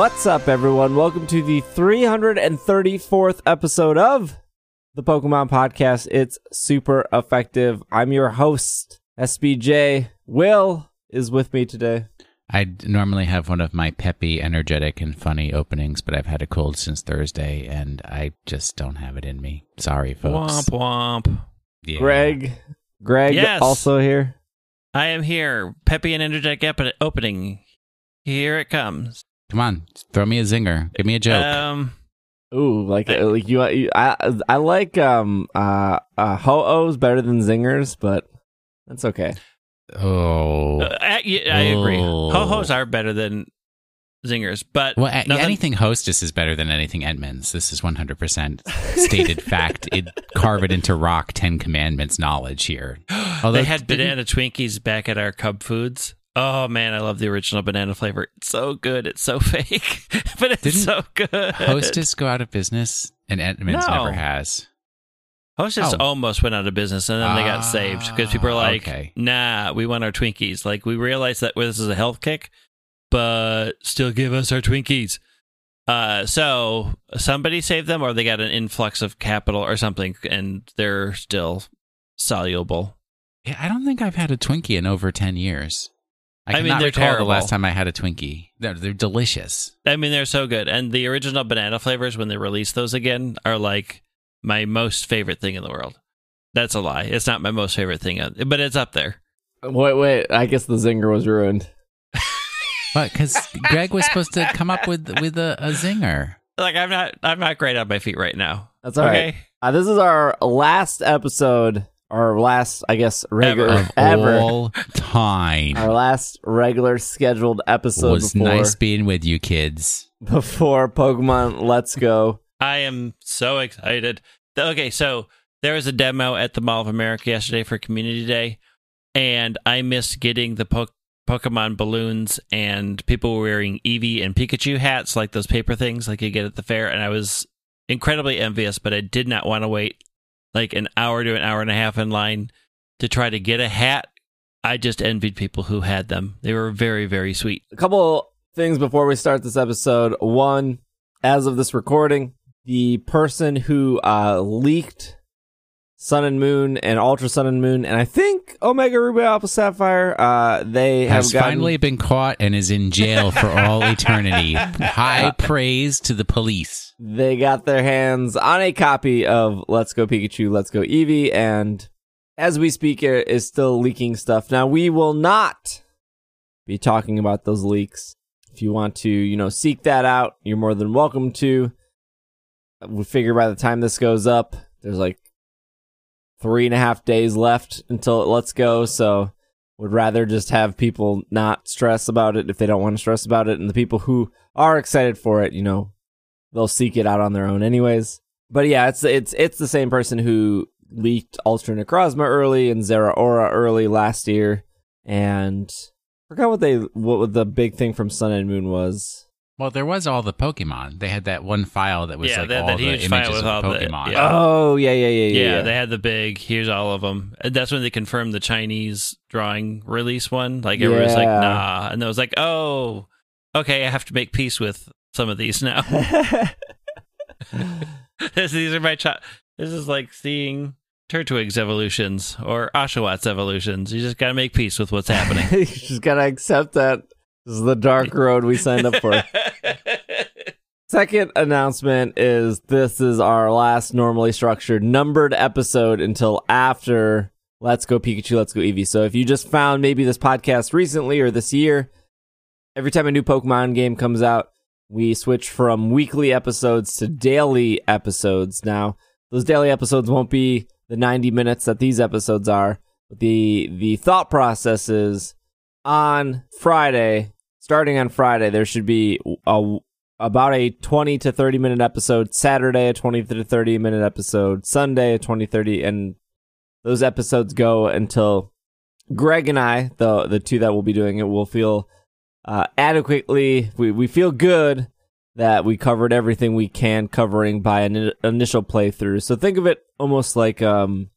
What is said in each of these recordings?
What's up, everyone? Welcome to the 334th episode of the Pokemon Podcast. It's super effective. I'm your host, SBJ. Will is with me today. I normally have one of my peppy, energetic, and funny openings, but I've had a cold since Thursday, and I just don't have it in me. Sorry, folks. Womp womp. Yeah. Greg, Greg, Yes. also here. I am here. Peppy and energetic epi- opening. Here it comes. Come on, throw me a zinger. Give me a joke. Um, Ooh, like like you, you I I like um uh uh ho-ohs better than zingers, but that's okay. oh, uh, I, yeah, I agree. Oh. Ho hos are better than zingers, but well, a- nothing- anything Hostess is better than anything Edmonds. This is 100% stated fact. It carve it into rock. Ten Commandments knowledge here. Although, they had banana Twinkies back at our Cub Foods. Oh man, I love the original banana flavor. It's so good. It's so fake, but it's Didn't so good. Hostess go out of business, and Edmonds No. never has. Hostess Oh. almost went out of business and then they got saved because people are Ah, like, okay. nah, we want our Twinkies. Like, we realize that this is a health kick, but still give us our Twinkies. Uh, so somebody saved them or they got an influx of capital or something and they're still soluble. Yeah, I don't think I've had a Twinkie in over 10 years. I, I mean, cannot they're recall terrible. the last time I had a Twinkie. They're, they're delicious. I mean, they're so good. And the original banana flavors, when they release those again, are like my most favorite thing in the world. That's a lie. It's not my most favorite thing, uh, but it's up there. Wait, wait. I guess the zinger was ruined. What? Because Greg was supposed to come up with with a, a zinger. Like I'm not, I'm not great on my feet right now. That's all right. okay. Uh, this is our last episode, our last, I guess, regular Ever. Of ever. all time. Our last regular scheduled episode was before nice being with you kids. before Pokemon Let's Go. I am so excited. Okay, so there was a demo at the Mall of America yesterday for Community Day, and I missed getting the po- Pokemon balloons and people were wearing Eevee and Pikachu hats, like those paper things like you get at the fair, and I was incredibly envious, but I did not want to wait like an hour to an hour and a half in line to try to get a hat. I just envied people who had them. They were very, very sweet. A couple things before we start this episode. One, as of this recording, the person who uh, leaked Sun and Moon and Ultra Sun and Moon, and I think Omega Ruby Alpha Sapphire, uh, they Has have gotten, finally been caught and is in jail for all eternity. High praise to the police. They got their hands on a copy of Let's Go Pikachu, Let's Go Eevee, and as we speak, it is still leaking stuff. Now, we will not be talking about those leaks. If you want to, you know, seek that out, you're more than welcome to. We figure by the time this goes up, there's like three and a half days left until it lets go, so would rather just have people not stress about it if they don't want to stress about it, and the people who are excited for it, you know, they'll seek it out on their own anyways. But yeah, it's it's it's the same person who leaked Ultra Necrozma early and Zeraora early last year, and I forgot what they what the big thing from Sun and Moon was. Well, there was all the Pokemon. They had that one file that was Yeah, like they had all that the huge images file with of all the- Pokemon. yeah. Oh yeah yeah yeah yeah. Yeah, they had the big. Here's all of them. And that's when they confirmed the Chinese drawing release one. Like everyone was like, nah, and it was like, oh, okay, I have to make peace with some of these now. These are my child. This is like seeing Turtwig's evolutions or Oshawott evolutions. You just got to make peace with what's happening. you just gotta accept that this is the dark road we signed up for. Second announcement is this is our last normally structured numbered episode until after Let's Go Pikachu, Let's Go Eevee. So if you just found maybe this podcast recently or this year, every time a new Pokemon game comes out, we switch from weekly episodes to daily episodes. Now, those daily episodes won't be the 90 minutes that these episodes are, but the the thought process is on Friday, starting on Friday, there should be a about a 20 to 30 minute episode saturday a 20 to 30 minute episode sunday a 20 30 and those episodes go until greg and i the the two that will be doing it will feel uh, adequately we, we feel good that we covered everything we can covering by an initial playthrough so think of it almost like um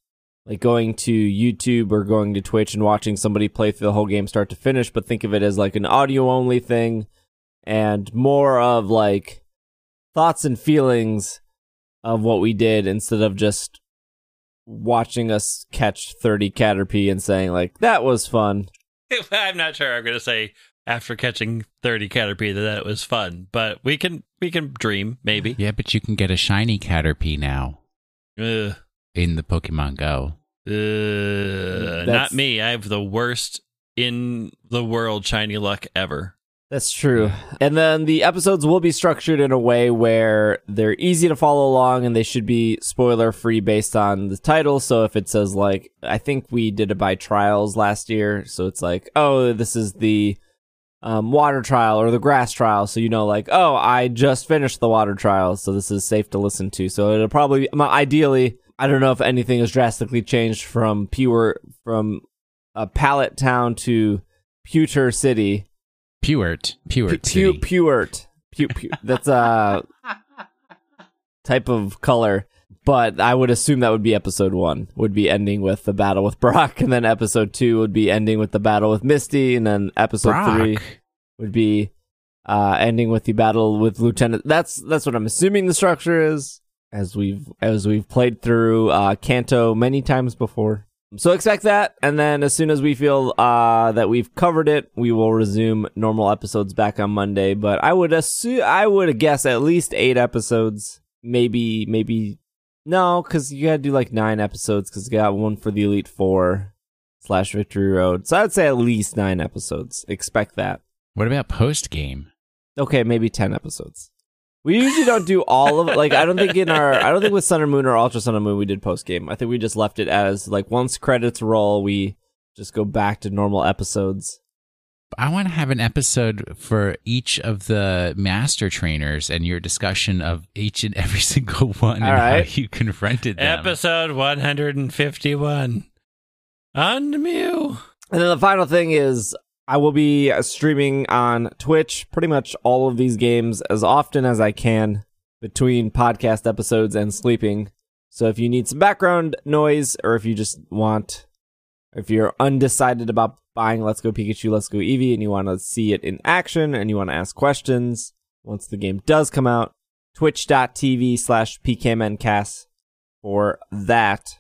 like going to youtube or going to twitch and watching somebody play through the whole game start to finish but think of it as like an audio only thing and more of like thoughts and feelings of what we did instead of just watching us catch 30 Caterpie and saying like that was fun. I'm not sure I'm going to say after catching 30 Caterpie that that was fun, but we can we can dream maybe. Yeah, but you can get a shiny Caterpie now Ugh. in the Pokemon Go. Uh, not me. I have the worst in the world shiny luck ever. That's true. And then the episodes will be structured in a way where they're easy to follow along and they should be spoiler free based on the title. So if it says like, I think we did it by trials last year. So it's like, oh, this is the um, water trial or the grass trial. So you know, like, oh, I just finished the water trial. So this is safe to listen to. So it'll probably, ideally, I don't know if anything has drastically changed from pure, from a pallet town to Pewter City. Pewert. Pewert. City. Pewert. Pu- that's a type of color. But I would assume that would be episode one, would be ending with the battle with Brock, and then episode two would be ending with the battle with Misty, and then episode Brock. three would be uh, ending with the battle with Lieutenant. That's that's what I'm assuming the structure is, as we've as we've played through uh, Kanto many times before. So expect that, and then as soon as we feel uh, that we've covered it, we will resume normal episodes back on Monday. But I would assume I would guess at least eight episodes, maybe maybe no, because you gotta do like nine episodes because you got one for the Elite Four slash Victory Road. So I'd say at least nine episodes. Expect that. What about post game? Okay, maybe ten episodes. We usually don't do all of like I don't think in our I don't think with Sun and Moon or Ultra Sun and Moon we did post game. I think we just left it as like once credits roll, we just go back to normal episodes. I want to have an episode for each of the master trainers and your discussion of each and every single one All and right. how you confronted them. Episode 151 on Mew. And then the final thing is I will be uh, streaming on Twitch pretty much all of these games as often as I can between podcast episodes and sleeping. So if you need some background noise or if you just want if you're undecided about buying Let's Go Pikachu, Let's Go Eevee and you want to see it in action and you want to ask questions once the game does come out, twitch.tv slash pkmncast for that.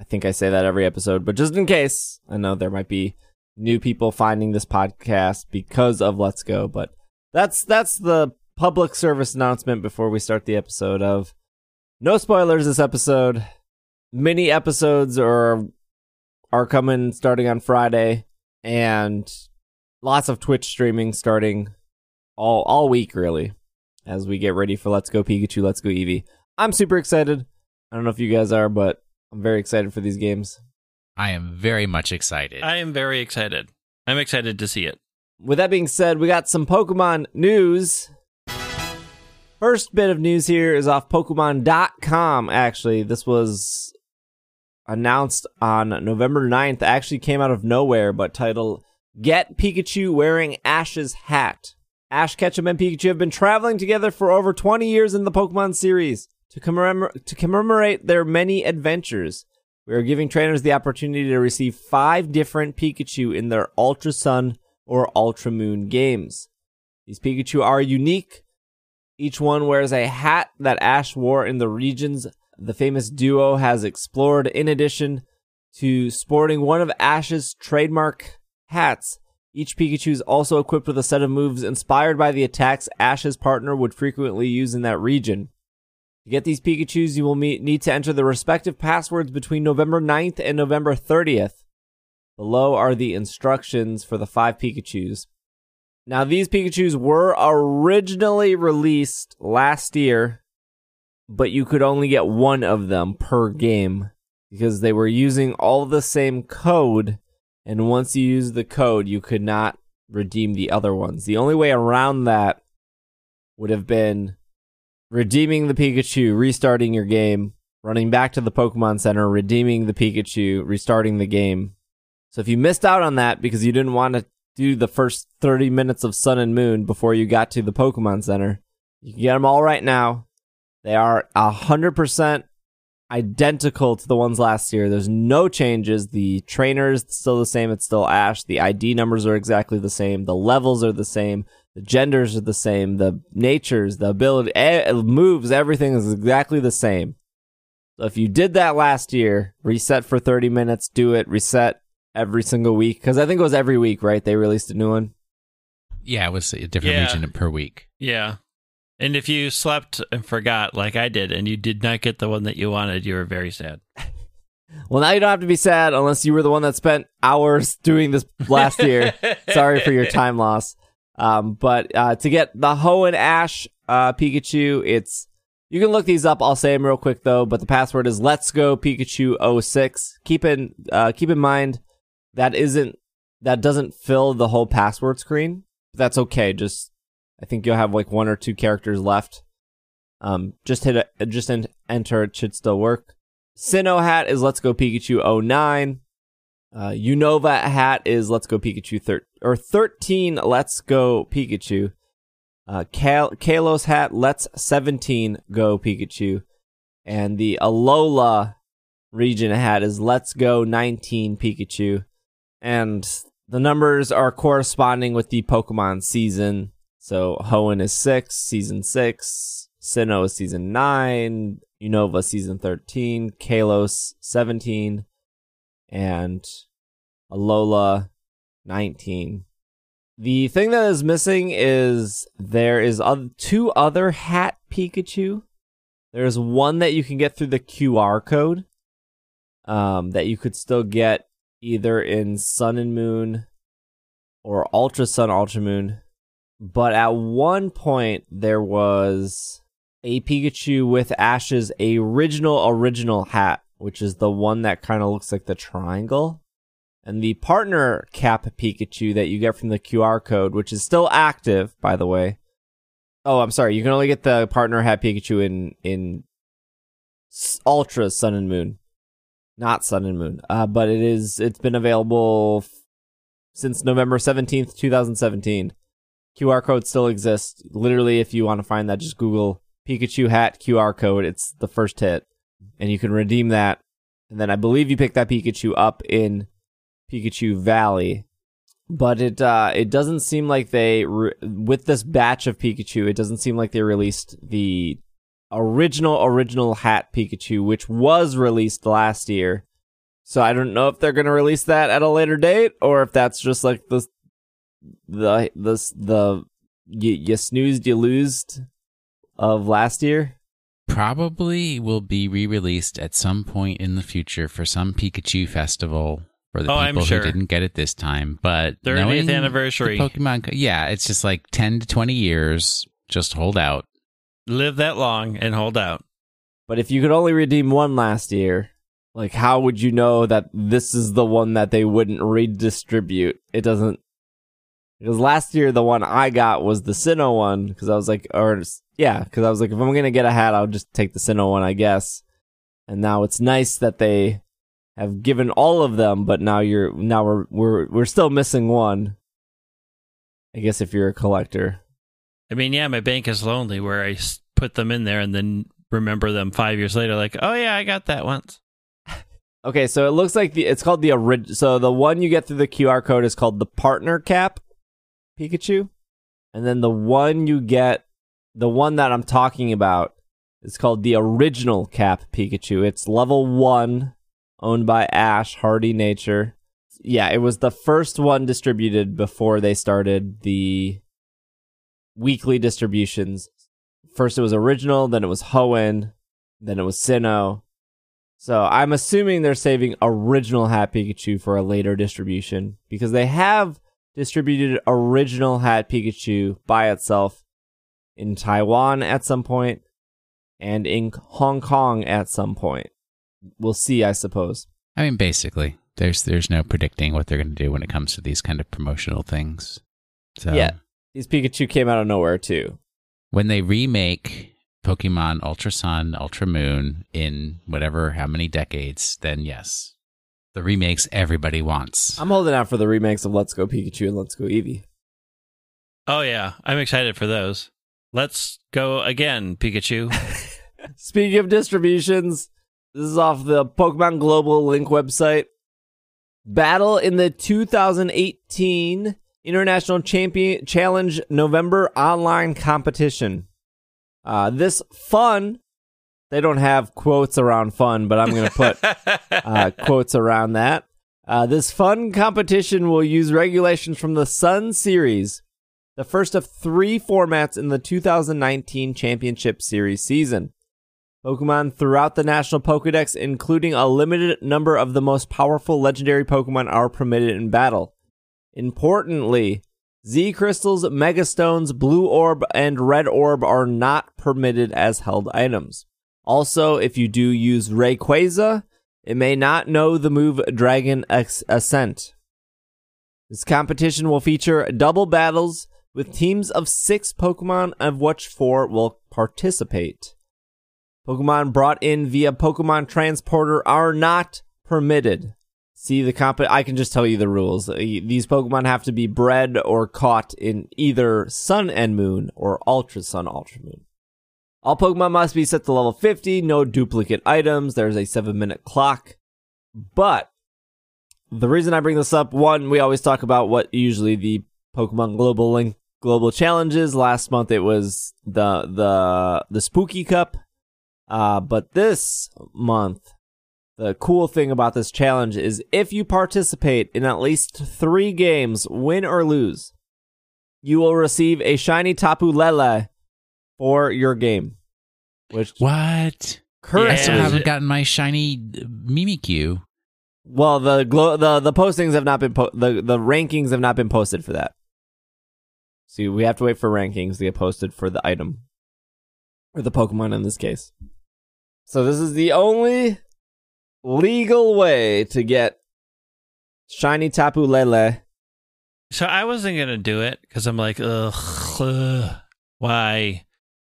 I think I say that every episode, but just in case, I know there might be new people finding this podcast because of Let's Go, but that's that's the public service announcement before we start the episode of no spoilers this episode. Mini episodes are are coming starting on Friday and lots of Twitch streaming starting all all week really as we get ready for Let's Go Pikachu, Let's Go Eevee. I'm super excited. I don't know if you guys are, but I'm very excited for these games. I am very much excited. I am very excited. I'm excited to see it. With that being said, we got some Pokemon news. First bit of news here is off Pokemon.com. Actually, this was announced on November 9th. Actually came out of nowhere, but titled Get Pikachu Wearing Ash's Hat. Ash Ketchum and Pikachu have been traveling together for over 20 years in the Pokemon series. To, commemor- to commemorate their many adventures, we are giving trainers the opportunity to receive five different Pikachu in their Ultra Sun or Ultra Moon games. These Pikachu are unique. Each one wears a hat that Ash wore in the regions the famous duo has explored, in addition to sporting one of Ash's trademark hats. Each Pikachu is also equipped with a set of moves inspired by the attacks Ash's partner would frequently use in that region. To get these Pikachus, you will meet, need to enter the respective passwords between November 9th and November 30th. Below are the instructions for the five Pikachus. Now, these Pikachus were originally released last year, but you could only get one of them per game because they were using all the same code. And once you use the code, you could not redeem the other ones. The only way around that would have been redeeming the Pikachu, restarting your game, running back to the Pokemon Center, redeeming the Pikachu, restarting the game. So if you missed out on that because you didn't want to do the first 30 minutes of Sun and Moon before you got to the Pokemon Center, you can get them all right now. They are 100% identical to the ones last year. There's no changes. The trainer is still the same. It's still Ash. The ID numbers are exactly the same. The levels are the same. The genders are the same. The natures, the ability, moves, everything is exactly the same. So if you did that last year, reset for 30 minutes, do it, reset every single week. Cause I think it was every week, right? They released a new one. Yeah, it was a different Yeah. region per week. Yeah. And if you slept and forgot, like I did, and you did not get the one that you wanted, you were very sad. Well, now you don't have to be sad unless you were the one that spent hours doing this last year. Sorry for your time loss. Um, but uh, to get the Hoenn Ash uh, Pikachu, it's you can look these up. I'll say them real quick though. But the password is Let's Go Pikachu 06. Keep in uh, keep in mind that isn't that doesn't fill the whole password screen. That's okay. Just I think you'll have like one or two characters left. Um, just hit a, just en- enter. It should still work. Sinnoh hat is Let's Go Pikachu 09. Uh, Unova hat is Let's Go Pikachu thir- or 13 Let's Go Pikachu. Uh, Kal- Kalos hat Let's 17 Go Pikachu. And the Alola region hat is Let's Go 19 Pikachu. And the numbers are corresponding with the Pokemon season. So Hoenn is 6, season 6. Sinnoh is season 9. Unova season 13. Kalos 17. And Alola 19. The thing that is missing is there is two other hat Pikachu. There's one that you can get through the QR code um, that you could still get either in Sun and Moon or Ultra Sun, Ultra Moon. But at one point, there was a Pikachu with Ash's original, original hat, which is the one that kind of looks like the triangle. And the partner cap Pikachu that you get from the QR code, which is still active, by the way. Oh, I'm sorry. You can only get the partner hat Pikachu in in Ultra Sun and Moon, not Sun and Moon. Uh, but it is. It's been available f- since November seventeenth, two thousand seventeen. QR code still exists. Literally, if you want to find that, just Google Pikachu hat QR code. It's the first hit, and you can redeem that. And then I believe you pick that Pikachu up in Pikachu Valley. But it uh, it doesn't seem like they re- with this batch of Pikachu. It doesn't seem like they released the original original hat Pikachu, which was released last year. So I don't know if they're gonna release that at a later date or if that's just like the the the the you, you snoozed you losed of last year. Probably will be re-released at some point in the future for some Pikachu festival for the Oh, I'm people sure. who didn't get it this time. But 30th knowing the anniversary. Pokemon, yeah, it's just like ten to twenty years. Just hold out. Live that long and hold out. But if you could only redeem one last year, like how would you know that this is the one that they wouldn't redistribute? It doesn't because last year the one I got was the Sinnoh one because I was like, or yeah, because I was like, if I'm gonna get a hat, I'll just take the Sinnoh one, I guess. And now it's nice that they have given all of them, but now you're now we're we're we're still missing one. I guess if you're a collector. I mean, yeah, my bank is lonely where I put them in there and then remember them five years later, like, oh yeah, I got that once. Okay, so it looks like the it's called the orig- so the one you get through the QR code is called the partner cap Pikachu. And then the one you get the one that I'm talking about is called the original cap Pikachu. It's level 1 owned by Ash Hardy Nature. Yeah, it was the first one distributed before they started the weekly distributions. First it was original, then it was Hoenn, then it was Sinnoh. So I'm assuming they're saving original Hat Pikachu for a later distribution because they have distributed original Hat Pikachu by itself in Taiwan at some point and in Hong Kong at some point. We'll see, I suppose. I mean, basically, there's there's no predicting what they're going to do when it comes to these kind of promotional things. So Yeah. These Pikachu came out of nowhere too. when they remake Pokemon Ultra Sun, Ultra Moon in whatever how many decades, then yes, the remakes everybody wants. I'm holding out for the remakes of Let's Go Pikachu and Let's Go Eevee. Oh yeah, I'm excited for those. Let's go again, Pikachu. Speaking of distributions, this is off the Pokemon Global Link website. Battle in the 2018 International Champion Challenge November online competition. Uh, this fun, they don't have quotes around fun, but I'm going to put uh, quotes around that. Uh, this fun competition will use regulations from the Sun Series, the first of three formats in the 2019 Championship Series season. Pokemon throughout the National Pokedex, including a limited number of the most powerful legendary Pokemon, are permitted in battle. Importantly, Z Crystals, Megastones, Blue Orb, and Red Orb are not permitted as held items. Also, if you do use Rayquaza, it may not know the move Dragon Ascent. This competition will feature double battles with teams of six Pokemon, of which four will participate. Pokemon brought in via Pokemon Transporter are not permitted. See the comp. I can just tell you the rules. Uh, These Pokemon have to be bred or caught in either Sun and Moon or Ultra Sun, Ultra Moon. All Pokemon must be set to level 50. No duplicate items. There's a seven minute clock. But the reason I bring this up, one, we always talk about what usually the Pokemon Global Link Global Challenges. Last month it was the the the Spooky Cup. Uh, but this month, the cool thing about this challenge is if you participate in at least three games, win or lose, you will receive a shiny Tapu Lele for your game. Which What? I still haven't gotten my shiny uh, Mimikyu. well, the glo- the the postings have not been po- the the rankings have not been posted for that. See, we have to wait for rankings to get posted for the item or the Pokemon in this case. So this is the only legal way to get shiny Tapu Lele. So I wasn't gonna do it because I'm like, ugh, ugh, why?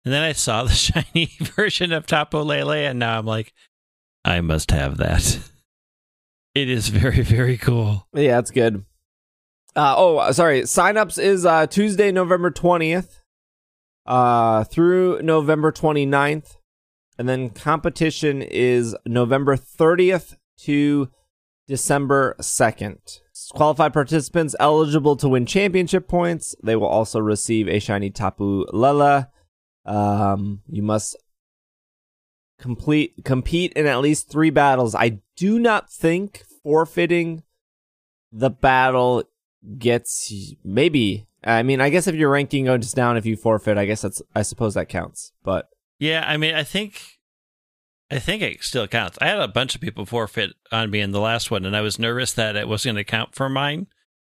And then I saw the shiny version of Tapu Lele, and now I'm like, I must have that. It is very, very cool. Yeah, it's good. Uh, oh, sorry. Signups is uh, Tuesday, November 20th uh, through November 29th. And then competition is November 30th to December 2nd. Qualified participants eligible to win championship points. They will also receive a shiny Tapu Lele. Um, you must complete compete in at least three battles. I do not think forfeiting the battle gets maybe. I mean, I guess if your ranking goes down if you forfeit, I guess that's I suppose that counts. But Yeah, I mean, I think, I think it still counts. I had a bunch of people forfeit on me in the last one, and I was nervous that it wasn't going to count for mine.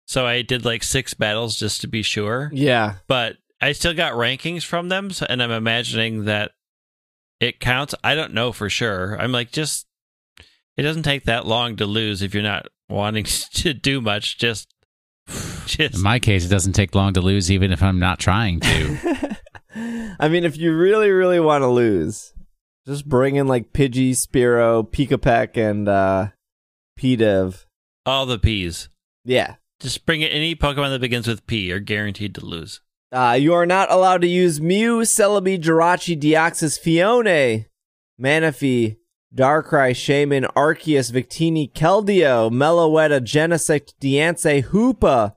So I did like six battles just to be sure. yeah, But I still got rankings from them, so, and I'm imagining that it counts. I don't know for sure. I'm like, just it doesn't take that long to lose if you're not wanting to do much. Just, just In my case, it doesn't take long to lose, even if I'm not trying to. I mean, if you really, really want to lose, just bring in like Pidgey, Spiro, Pikipek, and uh Pidove. all the P's. Yeah. Just bring in Any Pokemon that begins with P are guaranteed to lose. Uh, you are not allowed to use Mew, Celebi, Jirachi, Deoxys, Phione, Manaphy, Darkrai, Shaymin, Arceus, Victini, Keldeo, Meloetta, Genesect, Diancie, Hoopa,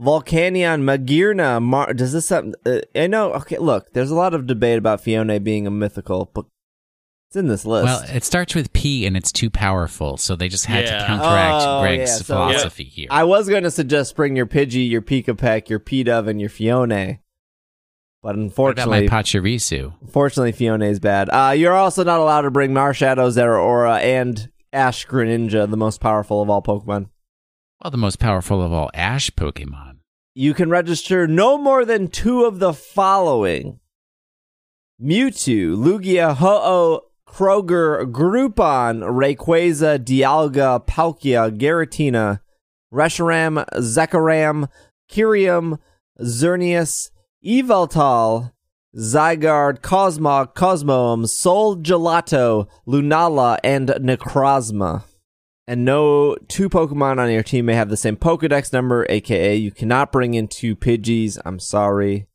Volcanion, Magearna, Mar- does this something? Uh, I know. Okay, look, there's a lot of debate about Phione being a mythical, but it's in this list. well, it starts with P and it's too powerful, so they just had Yeah. to counteract Oh, Greg's yeah, so- philosophy here. I was going to suggest bring your Pidgey, your Pikipek, your Pidove, and your Phione, but what about my unfortunately, Pachirisu? Unfortunately, Fiona is bad. Uh, you're also not allowed to bring Marshadow, Zeraora, and Ash Greninja, the most powerful of all Pokemon. Well, the most powerful of all Ash Pokemon. You can register no more than two of the following Mewtwo, Lugia, Ho-Oh, Kyogre, Groudon, Rayquaza, Dialga, Palkia, Giratina, Reshiram, Zekrom, Kyurem, Xerneas, Yveltal, Zygarde, Cosmog, Cosmoem, Solgaleo, Lunala, and Necrozma. And no two Pokemon on your team may have the same Pokedex number, aka you cannot bring in two Pidgeys. I'm sorry.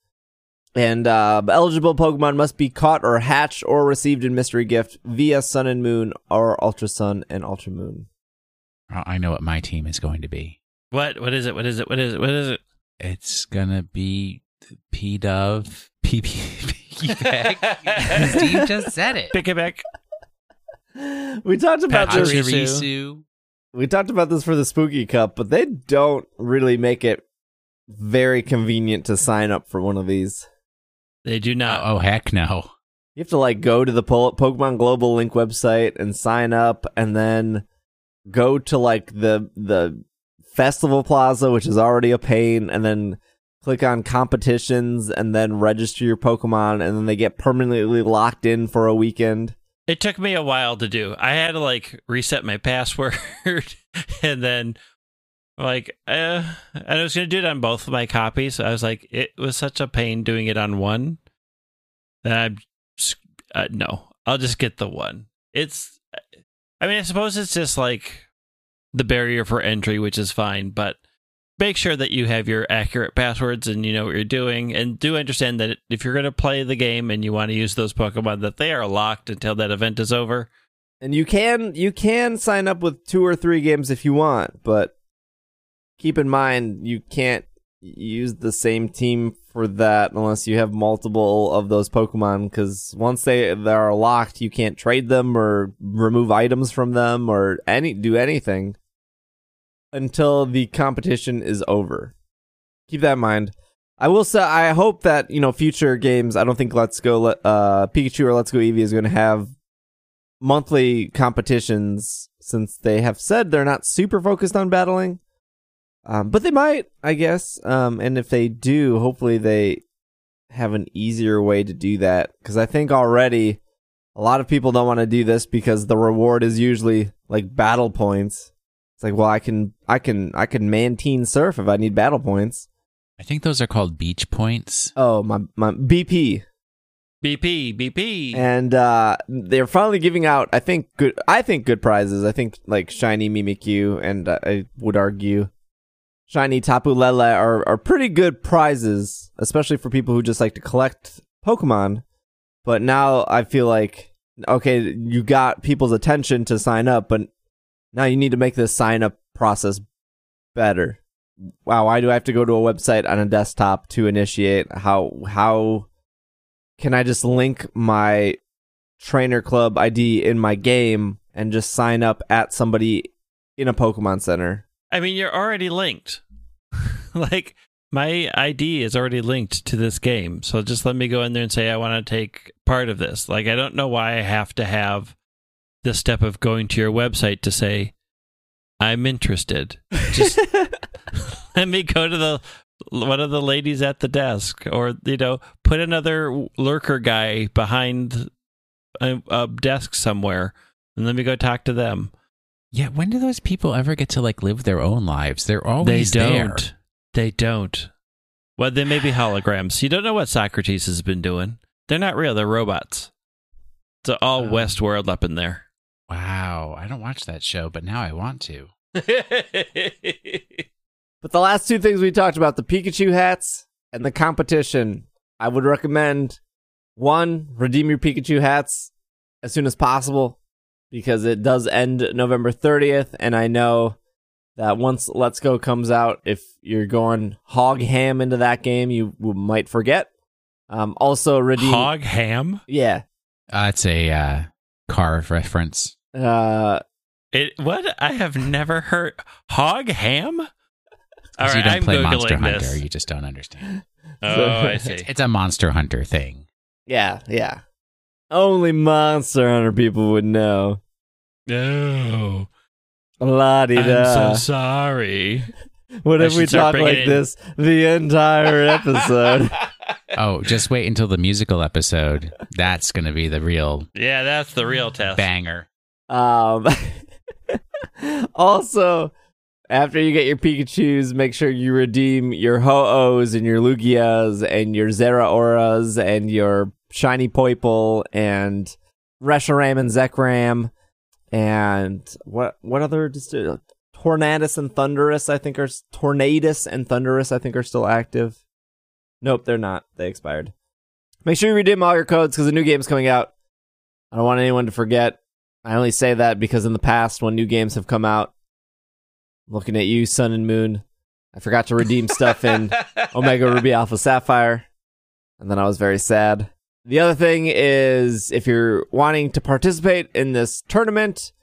And uh, eligible Pokemon must be caught or hatched or received in mystery gift via Sun and Moon or Ultra Sun and Ultra Moon. I know what my team is going to be. What? What is it? What is it? What is it? What is it? It's gonna be Pidove P P Steve just said it. Pick it back. We talked about this. Pachirisu. Pachirisu. We talked about this for the Spooky Cup, but they don't really make it very convenient to sign up for one of these. They do not. Oh heck no. You have to like go to the Po- Pokemon Global Link website and sign up, and then go to like the the Festival Plaza, which is already a pain, and then click on competitions, and then register your Pokemon, and then they get permanently locked in for a weekend. It took me a while to do. I had to like reset my password and then like uh, and I was to do it on both of my copies. I was like it was such a pain doing it on one that I'm uh, no. I'll just get the one. It's I mean I suppose it's just like the barrier for entry which is fine, but make sure that you have your accurate passwords and you know what you're doing and do understand that if you're going to play the game and you want to use those pokemon that they are locked until that event is over And you can you can sign up with two or three games if you want, but keep in mind you can't use the same team for that unless you have multiple of those Pokemon. Because once they they are locked, you can't trade them or remove items from them or any do anything until the competition is over. Keep that in mind. I will say I hope that you know future games. I don't think Let's Go uh, Pikachu or Let's Go Eevee is going to have monthly competitions since they have said they're not super focused on battling. Um, but they might, I guess. Um, and if they do, hopefully they have an easier way to do that. Because I think already a lot of people don't want to do this because the reward is usually like battle points. It's like, well, I can, I can, I can Mantine Surf if I need battle points. I think those are called beach points. Oh, my, my BP. bp bp and uh they're finally giving out i think good i think good prizes i think like shiny mimikyu and uh, i would argue shiny tapu lele are, are pretty good prizes especially for people who just like to collect pokemon. But now i feel like okay you got people's attention to sign up but now you need to make this sign up process better. Wow why do i have to go to a website on a desktop to initiate? How how can I just link my trainer club ID in my game and just sign up at somebody in a Pokemon Center? I mean you're already linked. Like my id is already linked to this game. So just let me go in there and say i want to take part of this. Like i don't know why i have to have the step of going to your website to say i'm interested. Just let me go to the one of the ladies at the desk or you know put another lurker guy behind a, a desk somewhere and let me go talk to them Yeah, when do those people ever get to like live their own lives? They're always they don't. They don't. Well they may be holograms. You don't know what socrates has been doing. They're not real. They're robots. It's all Oh. westworld up in there. Wow, I don't watch that show, but now I want to. But the last two things we talked about the Pikachu hats and the competition, I would recommend one, redeem your Pikachu hats as soon as possible because it does end November 30th. And I know that once Let's Go comes out, if you're going hog ham into that game, you might forget. Um, also, redeem. hog ham Yeah. Uh, it's a uh, car reference. Uh, it what i have never heard hog ham all 'Cause right you don't i'm play Monster googling Hunter, this you just don't understand. oh i see It's, it's a Monster Hunter thing. yeah, yeah. Only Monster Hunter people would know. no La di i'm so sorry What I if we talk like this the entire episode? Oh, just wait until the musical episode. That's going to be the real yeah that's the real test banger. um, also, after you get your Pikachu's, make sure you redeem your Ho-Ohs and your Lugias and your Zeraoras and your Shiny Poipole and Reshiram and Zekrom and what what other just uh, Tornadus and Thundurus I think are Tornadus and Thundurus I think are still active. Nope, they're not. They expired. Make sure you redeem all your codes because the new game's coming out. I don't want anyone to forget. I only say that because in the past, when new games have come out, looking at you, Sun and Moon, I forgot to redeem stuff in Omega Ruby Alpha Sapphire, and then I was very sad. The other thing is if you're wanting to participate in this tournament,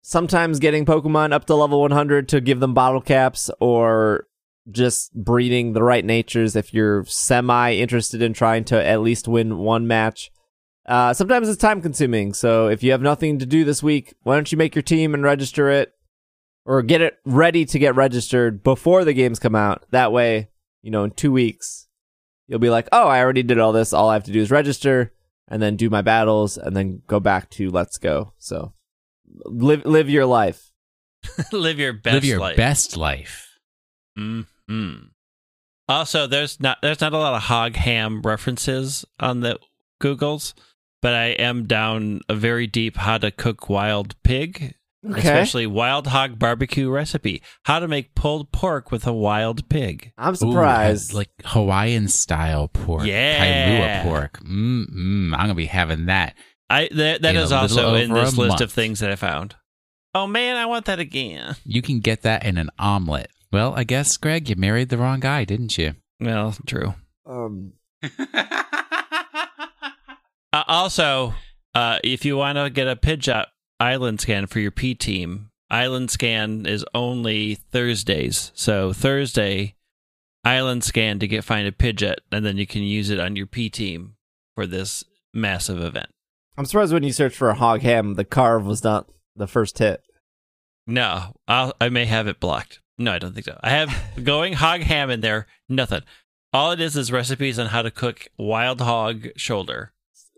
sometimes getting Pokemon up to level 100 to give them bottle caps or just breeding the right natures if you're semi interested in trying to at least win one match. Uh, sometimes it's time consuming. So if you have nothing to do this week, why don't you make your team and register it or get it ready to get registered before the games come out? That way, you know, in two weeks, you'll be like, oh, I already did all this. All I have to do is register and then do my battles and then go back to let's go. So live, live your life. Live your best Live your life. best life. hmm Also, there's not there's not a lot of hog ham references on the Googles, but I am down a very deep how to cook wild pig, Okay. especially wild hog barbecue recipe. How to make pulled pork with a wild pig. I'm Ooh, surprised. like Hawaiian style pork. Yeah. Kalua pork. Mm, mm, I'm going to be having that. I that, that In a is little also in this list month. of things that I found. Oh man, I want that again. You can get that in an omelet. Well, I guess, Greg, you married the wrong guy, didn't you? Well, true. um, Uh, also, uh, if you want to get a Pidgeot Island scan for your P team, Island scan is only Thursdays. So Thursday, Island scan to get find a Pidgeot, and then you can use it on your P team for this massive event. I'm surprised when you search for a hog ham, the carve was not the first hit. No, I'll, I may have it blocked. No, I don't think so. I have going hog ham in there. Nothing. All it is is recipes on how to cook wild hog shoulder.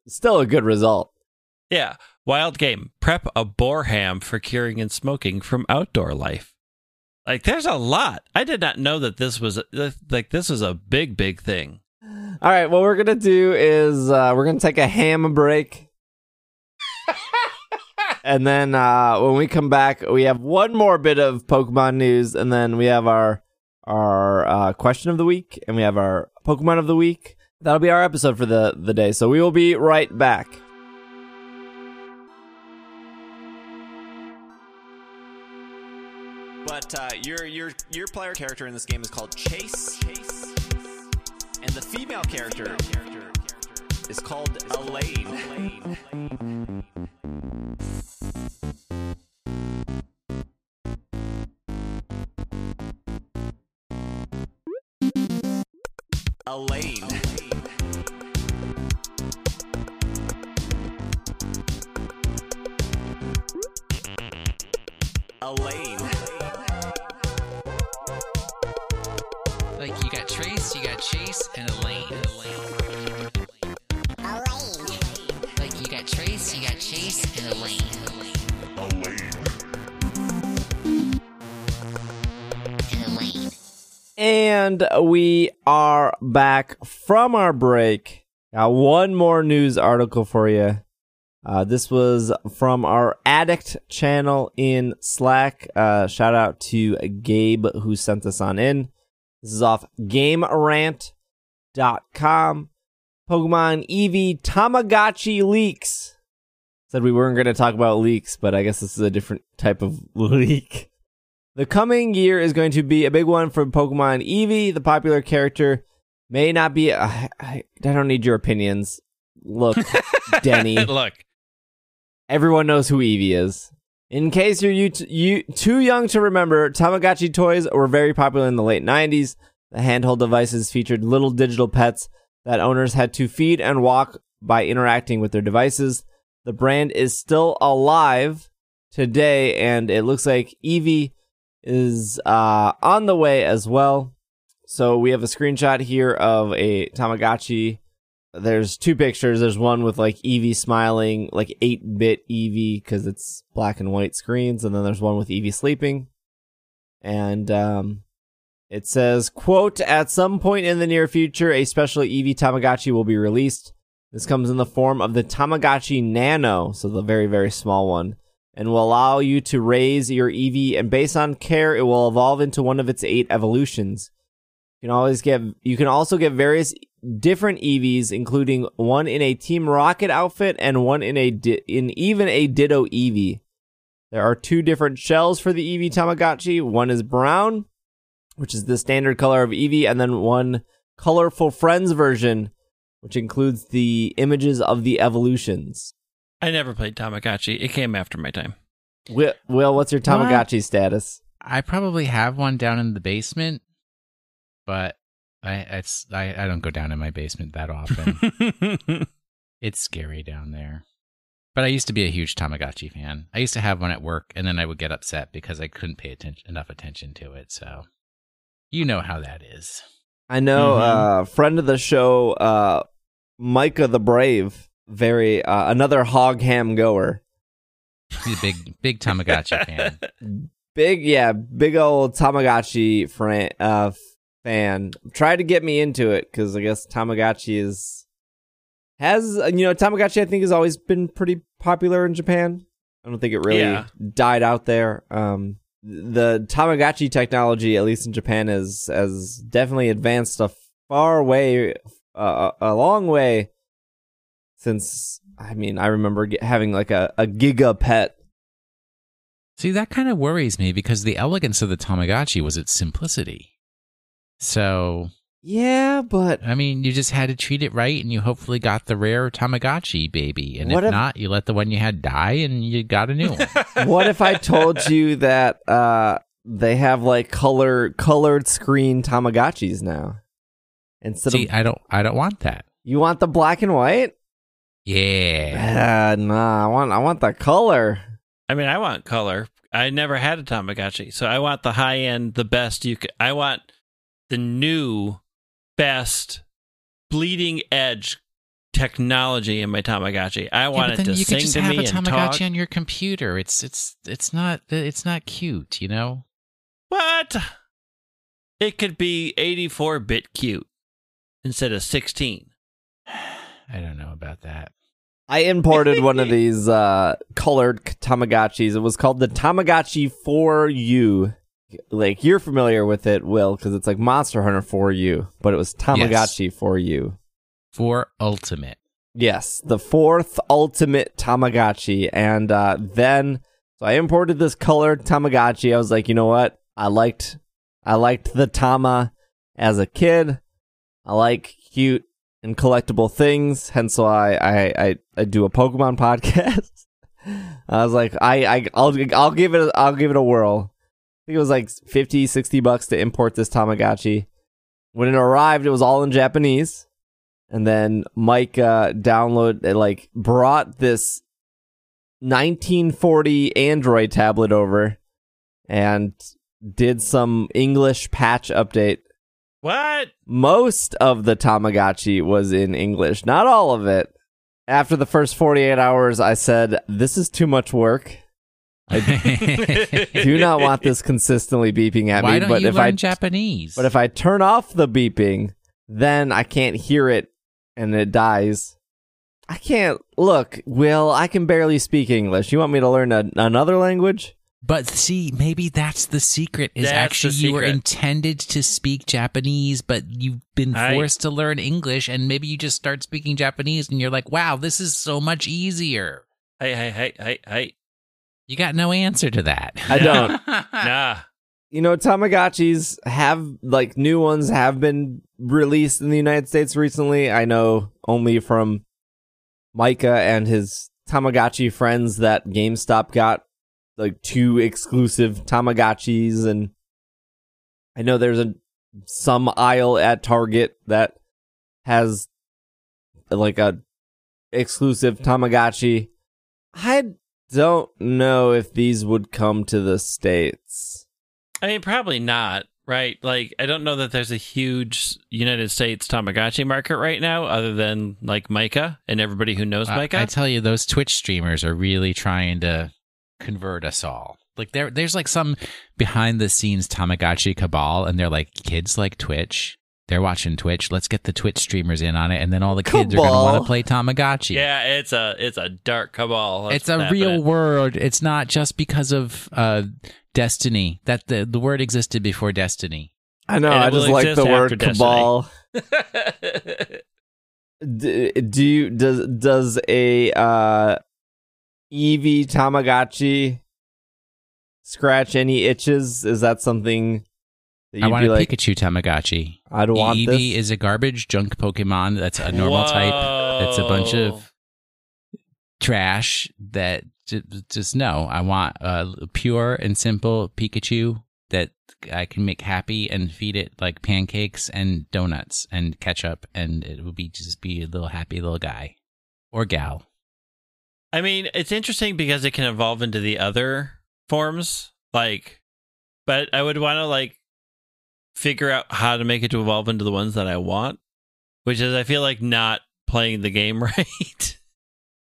Still a good result. Yeah, wild game. Prep a boar ham for curing and smoking from outdoor life. Like, there's a lot. I did not know that this was like this was a big, big thing. All right, what we're gonna do is uh, we're gonna take a ham break, and then uh, when we come back, we have one more bit of Pokemon news, and then we have our our uh, question of the week, and we have our Pokemon of the week. That'll be our episode for the the day. So we will be right back. Uh, your your your player character in this game is called Chase. Chase. And the female character is called Elaine. Elaine. Elaine. Trace, you got Chase, and Elaine. Elaine. Like, you got Trace, you got Chase, and Elaine. And we are back from our break. Got one more news article for you. Uh, this was from our Addict channel in Slack. Uh, shout out to Gabe who sent this on in. This is off GameRant.com. Pokemon Eevee Tamagotchi leaks. Said we weren't going to talk about leaks, but I guess this is a different type of leak. The coming year is going to be a big one for Pokemon Eevee. The popular character may not be. Uh, I, I don't need your opinions. Look, Denny, Look, everyone knows who Eevee is. In case you're you, you too young to remember, Tamagotchi toys were very popular in the late 90s. The handheld devices featured little digital pets that owners had to feed and walk by interacting with their devices. The brand is still alive today, and it looks like Eevee is uh, on the way as well. So we have a screenshot here of a Tamagotchi. There's two pictures. There's one with like Eevee smiling, like 8 bit Eevee, because it's black and white screens. And then there's one with Eevee sleeping. And um, it says, quote, at some point in the near future, a special Eevee Tamagotchi will be released. This comes in the form of the Tamagotchi Nano, so the very, very small one, and will allow you to raise your Eevee, and based on care, it will evolve into one of its eight evolutions. You can always get, you can also get various different Eevees, including one in a Team Rocket outfit and one in a, di- in even a Ditto Eevee. There are two different shells for the Eevee Tamagotchi. One is brown, which is the standard color of Eevee, and then one colorful friends version, which includes the images of the evolutions. I never played Tamagotchi. It came after my time. Will, Will what's your Tamagotchi status? I probably have one down in the basement, but I it's I, I don't go down in my basement that often. it's scary down there. But I used to be a huge Tamagotchi fan. I used to have one at work, and then I would get upset because I couldn't pay attention, enough attention to it. So, you know how that is. I know, Mhm. uh, friend of the show, uh, Micah the Brave, very uh, another hog ham goer. He's a big, big Tamagotchi fan. Big, yeah, big old Tamagotchi fran- uh, fan. Tried to get me into it because I guess Tamagotchi is has you know Tamagotchi I think has always been pretty popular in Japan. I don't think it really Yeah. died out there. Um, the Tamagotchi technology, at least in Japan, is has definitely advanced a far way, uh, a a long way since. I mean, I remember having like a, a Giga Pet See, that kind of worries me because the elegance of the Tamagotchi was its simplicity. So, Yeah, but I mean, you just had to treat it right, and you hopefully got the rare Tamagotchi baby. And What if, if- not, you let the one you had die, and you got a new one. what if I told you that uh they have like color colored screen Tamagotchis now? Instead See, of I don't, I don't want that. you want the black and white? Yeah. Uh, nah, I want I want the color. I mean, I want color. I never had a Tamagotchi, so I want the high end, the best you could. I want the new, best, bleeding edge technology in my Tamagotchi. I Yeah, want but it to you sing could just to have me a and Tamagotchi talk. on your computer. It's, it's, it's not, it's not cute, you know. What? It could be 84 bit cute instead of 16. I don't know about that. I imported one of these uh colored Tamagotchis. It was called the Tamagotchi 4U. Like you're familiar with it, Will, because it's like Monster Hunter 4U, but it was Tamagotchi 4U. For ultimate. Yes, the fourth ultimate Tamagotchi. And uh, then, so I imported this colored Tamagotchi. I was like, you know what? I liked, I liked the Tama as a kid. I like cute and collectible things. Hence why I, I, I do a Pokemon podcast. I was like, I, I, I'll, I'll give it, a, I'll give it a whirl. I think it was like 50, 60 bucks to import this Tamagotchi. When it arrived, it was all in Japanese and then Mike uh, download uh, like brought this 1940 Android tablet over and did some English patch update. What? Most of the Tamagotchi was in English, not all of it. After the first 48 hours, I said, "This is too much work. Do not want this consistently beeping at Why me." don't but you if learn I Japanese? but if I turn off the beeping, then I can't hear it and it dies. I can't look, Will, I can barely speak English. You want me to learn a, another language? But see, maybe that's the secret. Is That's the actually you were intended to speak Japanese, but you've been I- forced to learn English, and maybe you just start speaking Japanese, and you're like, "Wow, this is so much easier." Hey, hey, hey, hey, hey. You got no answer to that. I don't. Nah. You know, Tamagotchis have like new ones have been released in the United States recently. I know only from Micah and his Tamagotchi friends that GameStop got like two exclusive Tamagotchis and I know there's a some aisle at Target that has like a exclusive Tamagotchi. I don't know if these would come to the states. I mean, probably not, right? Like, I don't know that there's a huge United States Tamagotchi market right now, other than like Micah and everybody who knows I- Micah. I tell you, those Twitch streamers are really trying to convert us all. Like there, there's like some behind the scenes Tamagotchi cabal, and they're like kids like Twitch. They're watching Twitch. Let's get the Twitch streamers in on it, and then all the kids are going to want to play Tamagotchi. yeah, it's a it's a dark cabal. That's it's a what's real happening. word. It's not just because of uh, Destiny. That the the word existed before Destiny. I know. And I just like the word after cabal. D- do you does does a uh Eevee Tamagotchi scratch any itches? Is that something that I you'd want be a like, Pikachu Tamagotchi. I'd want Eevee this. is a garbage junk Pokemon that's a normal type. It's a bunch of trash that j- just no. I want a pure and simple Pikachu that I can make happy and feed it like pancakes and donuts and ketchup, and it will be just be a little happy little guy or gal. I mean, it's interesting because it can evolve into the other forms, like, but I would want to like figure out how to make it to evolve into the ones that I want, which is I feel like not playing the game right.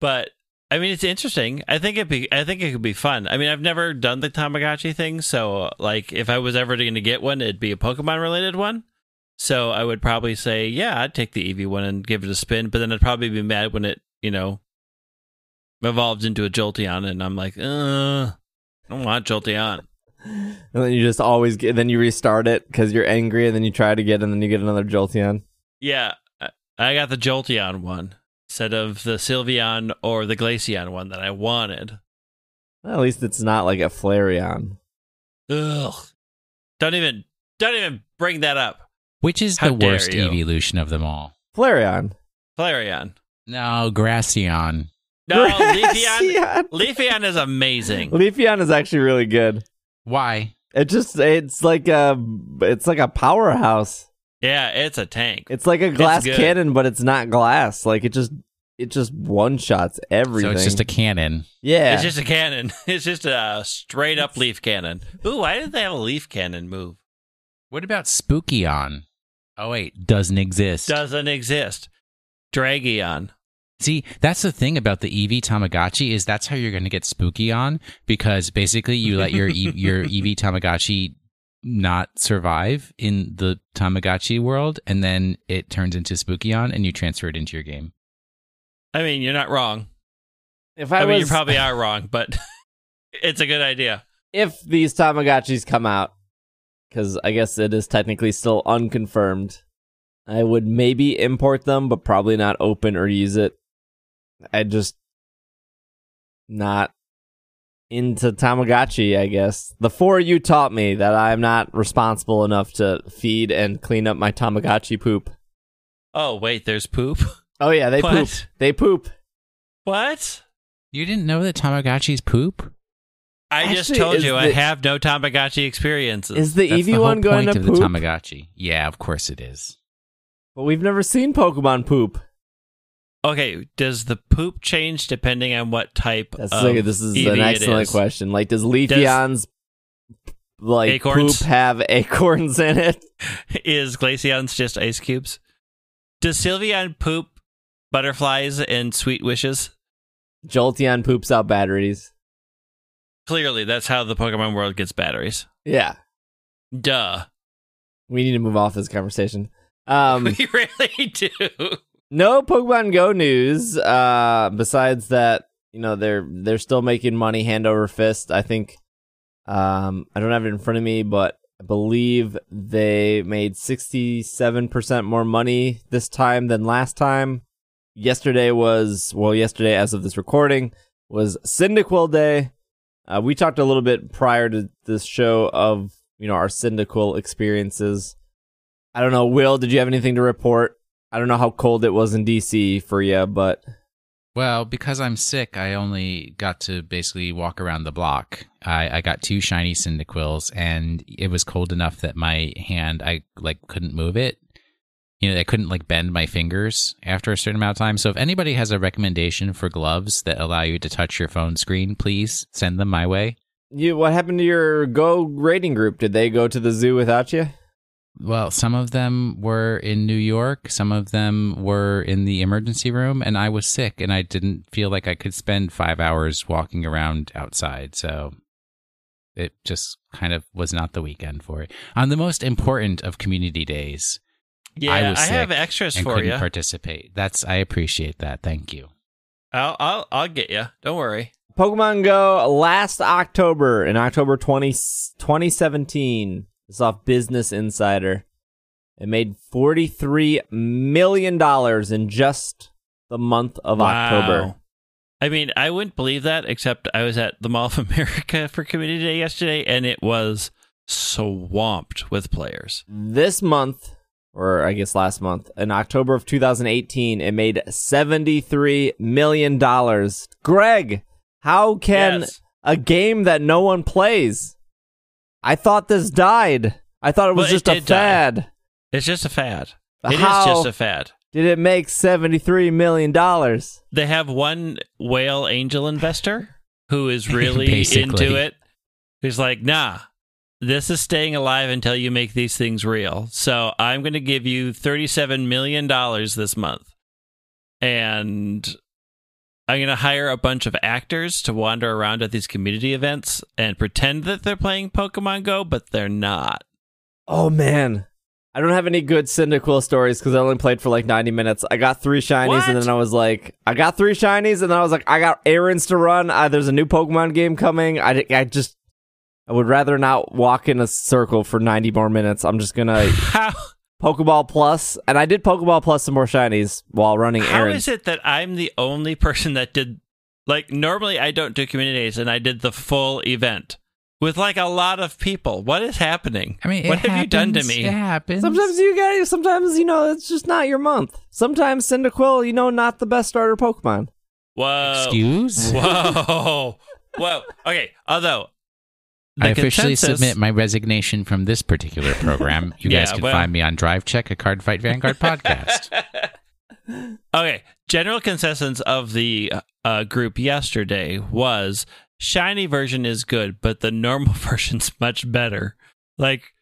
but I mean, it's interesting. I think it be I think it could be fun. I mean, I've never done the Tamagotchi thing, so like if I was ever going to get one, it'd be a Pokemon related one. So I would probably say, yeah, I'd take the Eevee one and give it a spin, but then I'd probably be mad when it, you know, evolved into a Jolteon, and I'm like, uh, I don't want Jolteon. And then you just always get, then you restart it because you're angry, and then you try it again, and then you get another Jolteon. Yeah, I- I got the Jolteon one instead of the Sylveon or the Glaceon one that I wanted. Well, at least it's not like a Flareon. Ugh. Don't even, don't even bring that up. Which is How the worst you. evolution of them all? Flareon. Flareon. No, Glaceon. No, Leafeon. Leafeon. Leafeon is amazing. Leafeon is actually really good. Why? It just it's like a it's like a powerhouse. Yeah, it's a tank. It's like a glass good. cannon, but it's not glass. Like it just it just one shots everything. So it's just a cannon. yeah. It's just a cannon. It's just a straight up leaf cannon. Ooh, why did they have a leaf cannon move? What about Spookion? Oh wait, doesn't exist. Doesn't exist. Dragion. See, that's the thing about the Eevee Tamagotchi is that's how you're going to get spooky on because basically you let your e- your Eevee Tamagotchi not survive in the Tamagotchi world, and then it turns into spooky on, and you transfer it into your game. I mean, you're not wrong. if I, I, mean, you probably are wrong, but it's a good idea. if these Tamagotchis come out, because I guess it is technically still unconfirmed, I would maybe import them, but probably not open or use it. I just not into Tamagotchi, I guess. The 4U taught me that I'm not responsible enough to feed and clean up my Tamagotchi poop. Oh wait, there's poop. Oh yeah, they What? poop. They poop. What? You didn't know that Tamagotchis poop? I just told is you I have no Tamagotchi experiences. Is the That's Eevee the one going to poop? the Tamagotchi. Yeah, of course it is. but we've never seen Pokemon poop. Okay, does the poop change depending on what type That's of like, this is an excellent is? question. Like, does Leafeon's like Acorns? poop have acorns in it? Is Glaceon's just ice cubes? Does Sylveon poop butterflies and sweet wishes? Jolteon poops out batteries. Clearly, that's how the Pokemon world gets batteries. Yeah, Duh. we need to move off this conversation. Um, we really do. No Pokemon Go news. Uh, besides that, you know they're they're still making money hand over fist. I think. Um, I don't have it in front of me, but I believe they made sixty seven percent more money this time than last time. Yesterday was well, yesterday as of this recording was Cyndaquil Day. Uh, we talked a little bit prior to this show of you know our Cyndaquil experiences. I don't know, Will. Did you have anything to report? I don't know how cold it was in DC for you, but Well, because I'm sick, I only got to basically walk around the block. I, I got two shiny Cyndaquils, and it was cold enough that my hand, I like couldn't move it. You know, I couldn't like bend my fingers after a certain amount of time. So, if anybody has a recommendation for gloves that allow you to touch your phone screen, please send them my way. you, what happened to your Go raiding group? Did they go to the zoo without you? Well, some of them were in New York, some of them were in the emergency room, and I was sick and I didn't feel like I could spend five hours walking around outside. So it just kind of was not the weekend for it. On the most important of community days, Yeah, I I, was have sick extras and for couldn't you. participate. That's I appreciate that. Thank you. I'll, I'll I'll get you. Don't worry. Pokemon Go last October, in October 20, 2017. It's off Business Insider. It made $43 million in just the month of Wow. October. I mean, I wouldn't believe that, except I was at the Mall of America for Community Day yesterday, and it was swamped with players. This month, or I guess last month, in October of 2018, it made $73 million. Greg, how can Yes. a game that no one plays? I thought this died. I thought it was Well, it just a did die. fad. It's just a fad. It is How just a fad. did it make $73 million? They have one whale angel investor who is really into it. Who's like, nah, this is staying alive until you make these things real. So I'm going to give you $37 million this month. And I'm going to hire a bunch of actors to wander around at these community events and pretend that they're playing Pokemon Go, but they're not. Oh man. I don't have any good Cyndaquil stories because I only played for like 90 minutes. I got three shinies What? and then I was like, I got three shinies and then I was like, I got errands to run. Uh, there's a new Pokemon game coming. I, I just, I would rather not walk in a circle for 90 more minutes. I'm just gonna How, Pokeball Plus, and I did Pokeball Plus some more shinies while running how errands. is it that I'm the only person that did, like, normally I don't do communities and I did the full event with like a lot of people. What is happening? I mean, it what have you done to me? It happens. Sometimes you guys, sometimes you know, it's just not your month. Sometimes Cyndaquil, you know, not the best starter Pokemon. Whoa. Excuse? Whoa. Whoa. Okay. Although, the I officially consensus- submit my resignation from this particular program. You guys can well- find me on Drive Check, a Cardfight Vanguard podcast. Okay. General consensus of the uh, group yesterday was shiny version is good, but the normal version's much better. Like,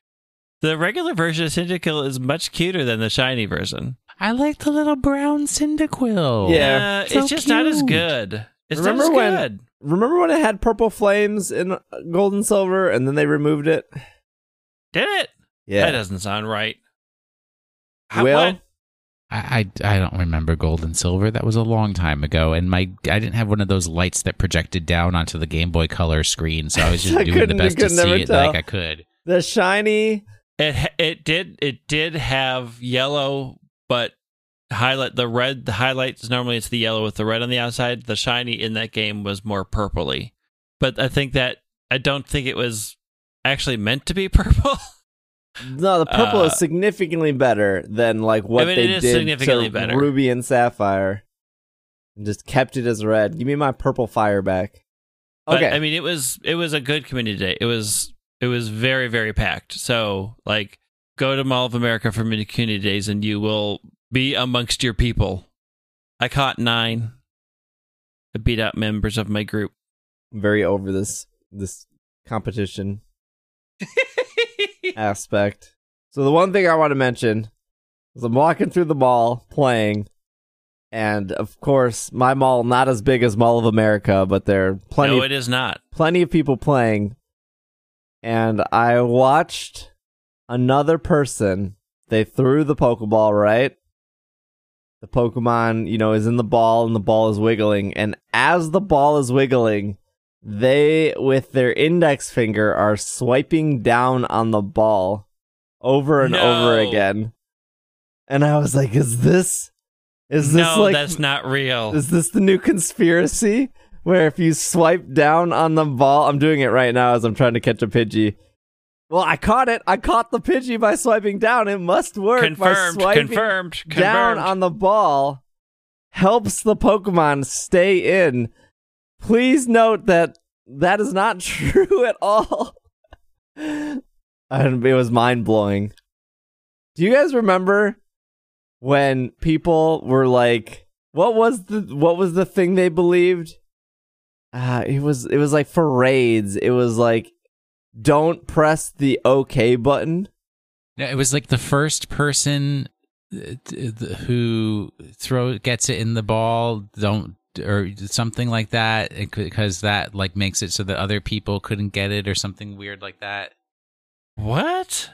the regular version of Cyndaquil is much cuter than the shiny version. I like the little brown Cyndaquil. Yeah. Uh, So it's just not as good. It's Remember when- good. Remember when it had purple flames in gold and silver, and then they removed it? Did it? Yeah, that doesn't sound right. How- Will, what? I, I I don't remember gold and silver. That was a long time ago, and my I didn't have one of those lights that projected down onto the Game Boy Color screen, so I was just I doing the best to see it tell. like I could. the shiny. It it did it did have yellow, but highlight the red. The highlights normally it's the yellow with the red on the outside. The shiny in that game was more purpley, but I think that I don't think it was actually meant to be purple. No, the purple Uh, is significantly better than like what I mean, they it is did significantly to better. Ruby and Sapphire, and just kept it as red. Give me my purple fire back. But, Okay, I mean it was it was a good community day. It was it was very very packed. So like go to Mall of America for community days and you will be amongst your people. I caught nine. I beat out members of my group. I'm very over this this competition aspect. So the one thing I want to mention is I'm walking through the mall playing, and of course my mall not as big as Mall of America, but there are plenty no, it is not. plenty of people playing. And I watched another person. They threw the Pokeball, right? The Pokemon, you know, is in the ball and the ball is wiggling. And as the ball is wiggling, they, with their index finger, are swiping down on the ball over and over again. And I was like, is this, is this no, like, that's not real. is this the new conspiracy where if you swipe down on the ball, I'm doing it right now as I'm trying to catch a Pidgey. Well, I caught it. I caught the Pidgey by swiping down. It must work. confirmed, by swiping confirmed, confirmed. down on the ball helps the Pokemon stay in. Please note that that is not true at all. it was mind blowing. Do you guys remember when people were like, "What was the what was the thing they believed?" Uh, it was it was like for raids. It was like, "Don't press the OK button." No, it was like the first person uh, t- th- who throw gets it in the ball don't or something like that because that like makes it so that other people couldn't get it or something weird like that. what?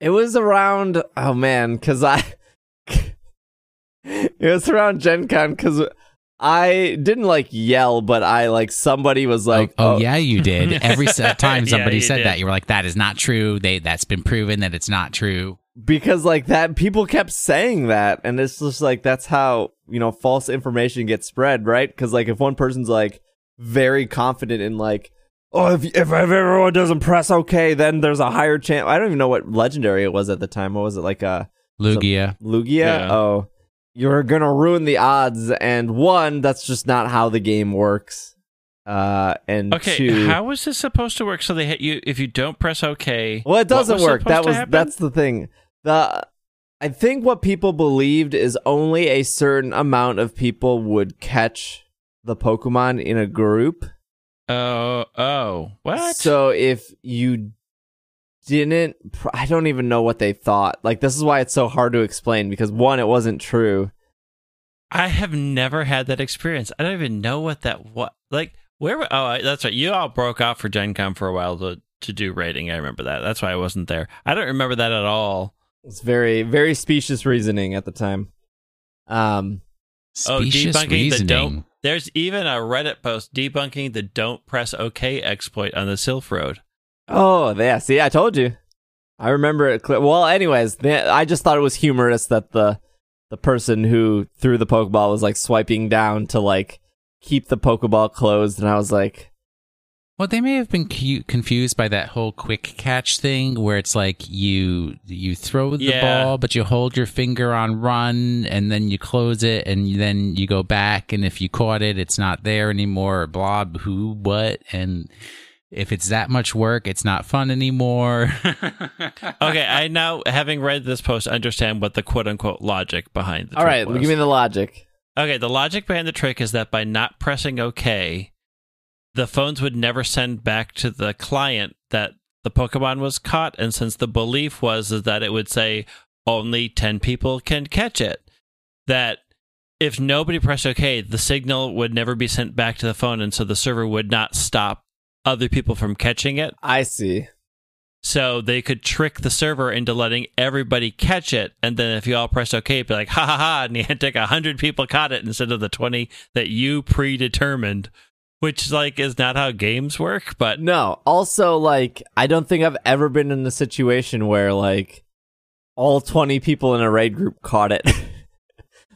It was around oh man, cause I it was around Gen Con because I didn't like yell, but I like somebody was oh, like, oh, oh, yeah, you did. Every time somebody you said did. that, you were like, "That is not true." They that's been proven that it's not true. because like that people kept saying that, and it's just like that's how you know false information gets spread, right? Because like if one person's like very confident in like. oh, if, if if everyone doesn't press OK, then there's a higher chance. I don't even know what legendary it was at the time. What was it like? A Lugia. Lugia? Yeah. Oh, you're gonna ruin the odds. And one, that's just not how the game works. Uh, and Okay, two, how is this supposed to work? So they hit you if you don't press OK. Well, it doesn't work. That was happen? that's the thing. The I think what people believed is only a certain amount of people would catch the Pokemon in a group. Oh, oh, what? So if you didn't, pr- I don't even know what they thought. Like this is why it's so hard to explain because one, it wasn't true. I have never had that experience. I don't even know what that what like. Where? Oh, I- that's right. You all broke off for Gen Con for a while to to do raiding. I remember that. That's why I wasn't there. I don't remember that at all. It's very very specious reasoning at the time. Um, Oh, Specious debunking the reasoning. don't. There's even a Reddit post debunking the "Don't Press OK exploit on the Silph Road. Oh, yeah. See, I told you. I remember it. Clear. Well, anyways, the, I just thought it was humorous that the the person who threw the Pokeball was like swiping down to like keep the Pokeball closed, and I was like, Well, they may have been cu- confused by that whole quick catch thing, where it's like you you throw the Yeah. ball, but you hold your finger on run, and then you close it, and then you go back, and if you caught it, it's not there anymore. Or blah, who, what, and if it's that much work, it's not fun anymore. Okay, I now, having read this post, understand what the "quote unquote" logic behind the "All trick right, was. give me the logic." Okay, the logic behind the trick is that by not pressing OK, the phones would never send back to the client that the Pokemon was caught, and since the belief was is that it would say only ten people can catch it, that if nobody pressed OK, the signal would never be sent back to the phone, and so the server would not stop other people from catching it. I see. So they could trick the server into letting everybody catch it, and then if you all pressed OK, it'd be like, ha ha ha, Niantic, a hundred people caught it instead of the twenty that you predetermined, which like is not how games work. But No. Also, like, I don't think I've ever been in a situation where like all twenty people in a raid group caught it.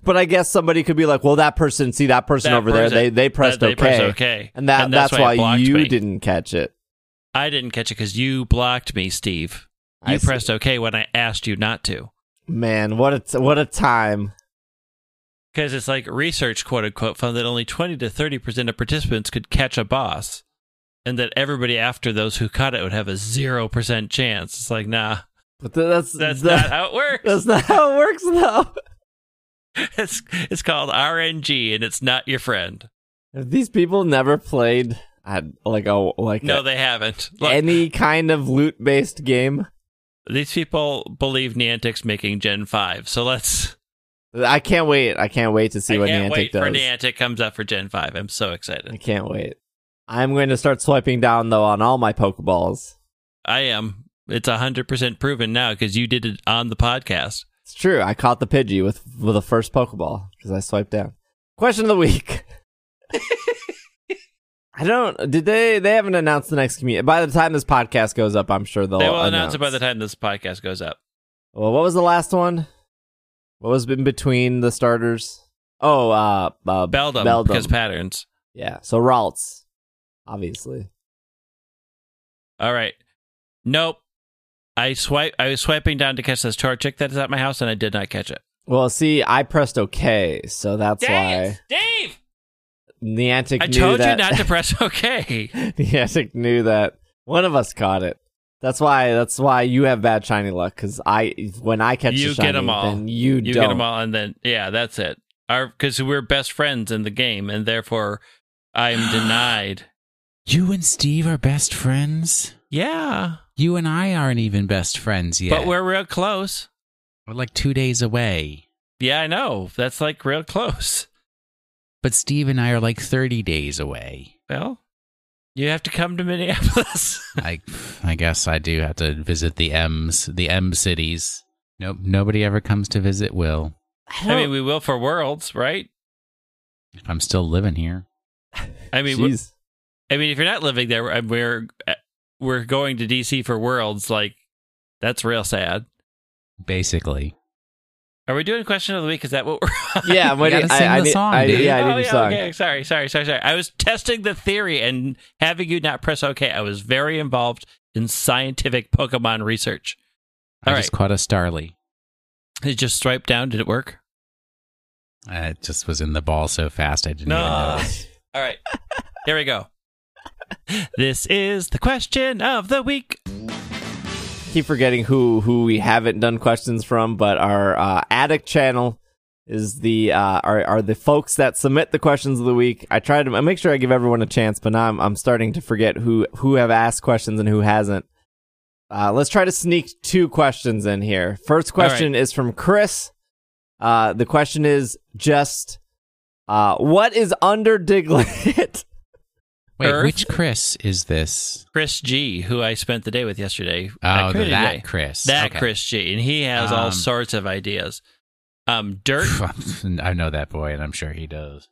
but I guess somebody could be like, "Well, that person, see that person That over there, they they pressed they okay, pressed OK, and that And that's, that's why why you me. didn't catch it." I didn't catch it because you blocked me, Steve. I You see. pressed OK when I asked you not to. Man, what a t- what a time! Because it's like research, quote unquote, found that only 20 to 30% of participants could catch a boss. And that everybody after those who caught it would have a 0% chance. It's like, nah, But that's that's that- not how it works. that's not how it works, though. It's, it's called RNG and it's not your friend. Have these people never played uh, like a like No, a- they haven't. Look, any kind of loot based game? these people believe Niantic's making Gen 5. So let's. I can't wait. I can't wait to see I what can't Niantic wait does. for Niantic comes out for Gen 5. I'm so excited. I can't wait. I'm going to start swiping down though on all my Pokeballs. I am. It's 100% proven now because you did it on the podcast. It's true. I caught the Pidgey with with the first Pokeball because I swiped down. Question of the week. I don't. Did they? They haven't announced the next community. By the time this podcast goes up, I'm sure they'll. they will announce it by the time this podcast goes up. Well, what was the last one? What was in between the starters? Oh, uh, uh Beldum, Beldum. because patterns. yeah. So Ralts, obviously. All right. Nope. I swipe. I was swiping down to catch this Torchic that is at my house, and I did not catch it. Well, see, I pressed OK, so that's why Dave! Niantic I knew told that. you not to press OK. Niantic knew that one of us caught it. That's why. That's why you have bad shiny luck. Because I, when I catch you the shiny, get them all. then you, you don't. get them all, and then yeah, that's it. Our because we're best friends in the game, and therefore I'm denied. you and Steve are best friends. Yeah, You and I aren't even best friends yet. but we're real close. We're like two days away. Yeah, I know. That's like real close. But Steve and I are like 30 days away. Well, you have to come to Minneapolis. I I guess I do have to visit the M's, the M cities. Nope, nobody ever comes to visit Will. I mean, we will for Worlds, right? If I'm still living here. I mean. I mean, if you're not living there, uh, we're uh, we're going to DC for Worlds. Like, that's real sad. Basically. Are we doing question of the week? Is that what we're? Yeah, I'm You gotta sing I, I the need, song, I, dude. yeah, I need oh, your yeah, song. okay. Sorry, sorry, sorry, sorry. I was testing the theory and having you not press OK. I was very involved in scientific Pokemon research. I All just caught a Starly. It just striped down. Did it work? Uh, it just was in the ball so fast I didn't No. even notice. All right. Here we go. This is the question of the week. keep forgetting who who we haven't done questions from, but our uh, addict channel is the uh, are are the folks that submit the questions of the week. I try to I make sure I give everyone a chance, but now I'm I'm starting to forget who who have asked questions and who hasn't. Uh, let's try to sneak two questions in here. First question is from Chris. Uh, the question is just uh, what is under Diglett? Wait, Earth? which Chris is this? Chris G, who I spent the day with yesterday. Oh, the, that Day. Chris. That Okay. Chris G, and he has all Um, sorts of ideas. Um, dirt. I know that boy, and I'm sure he does.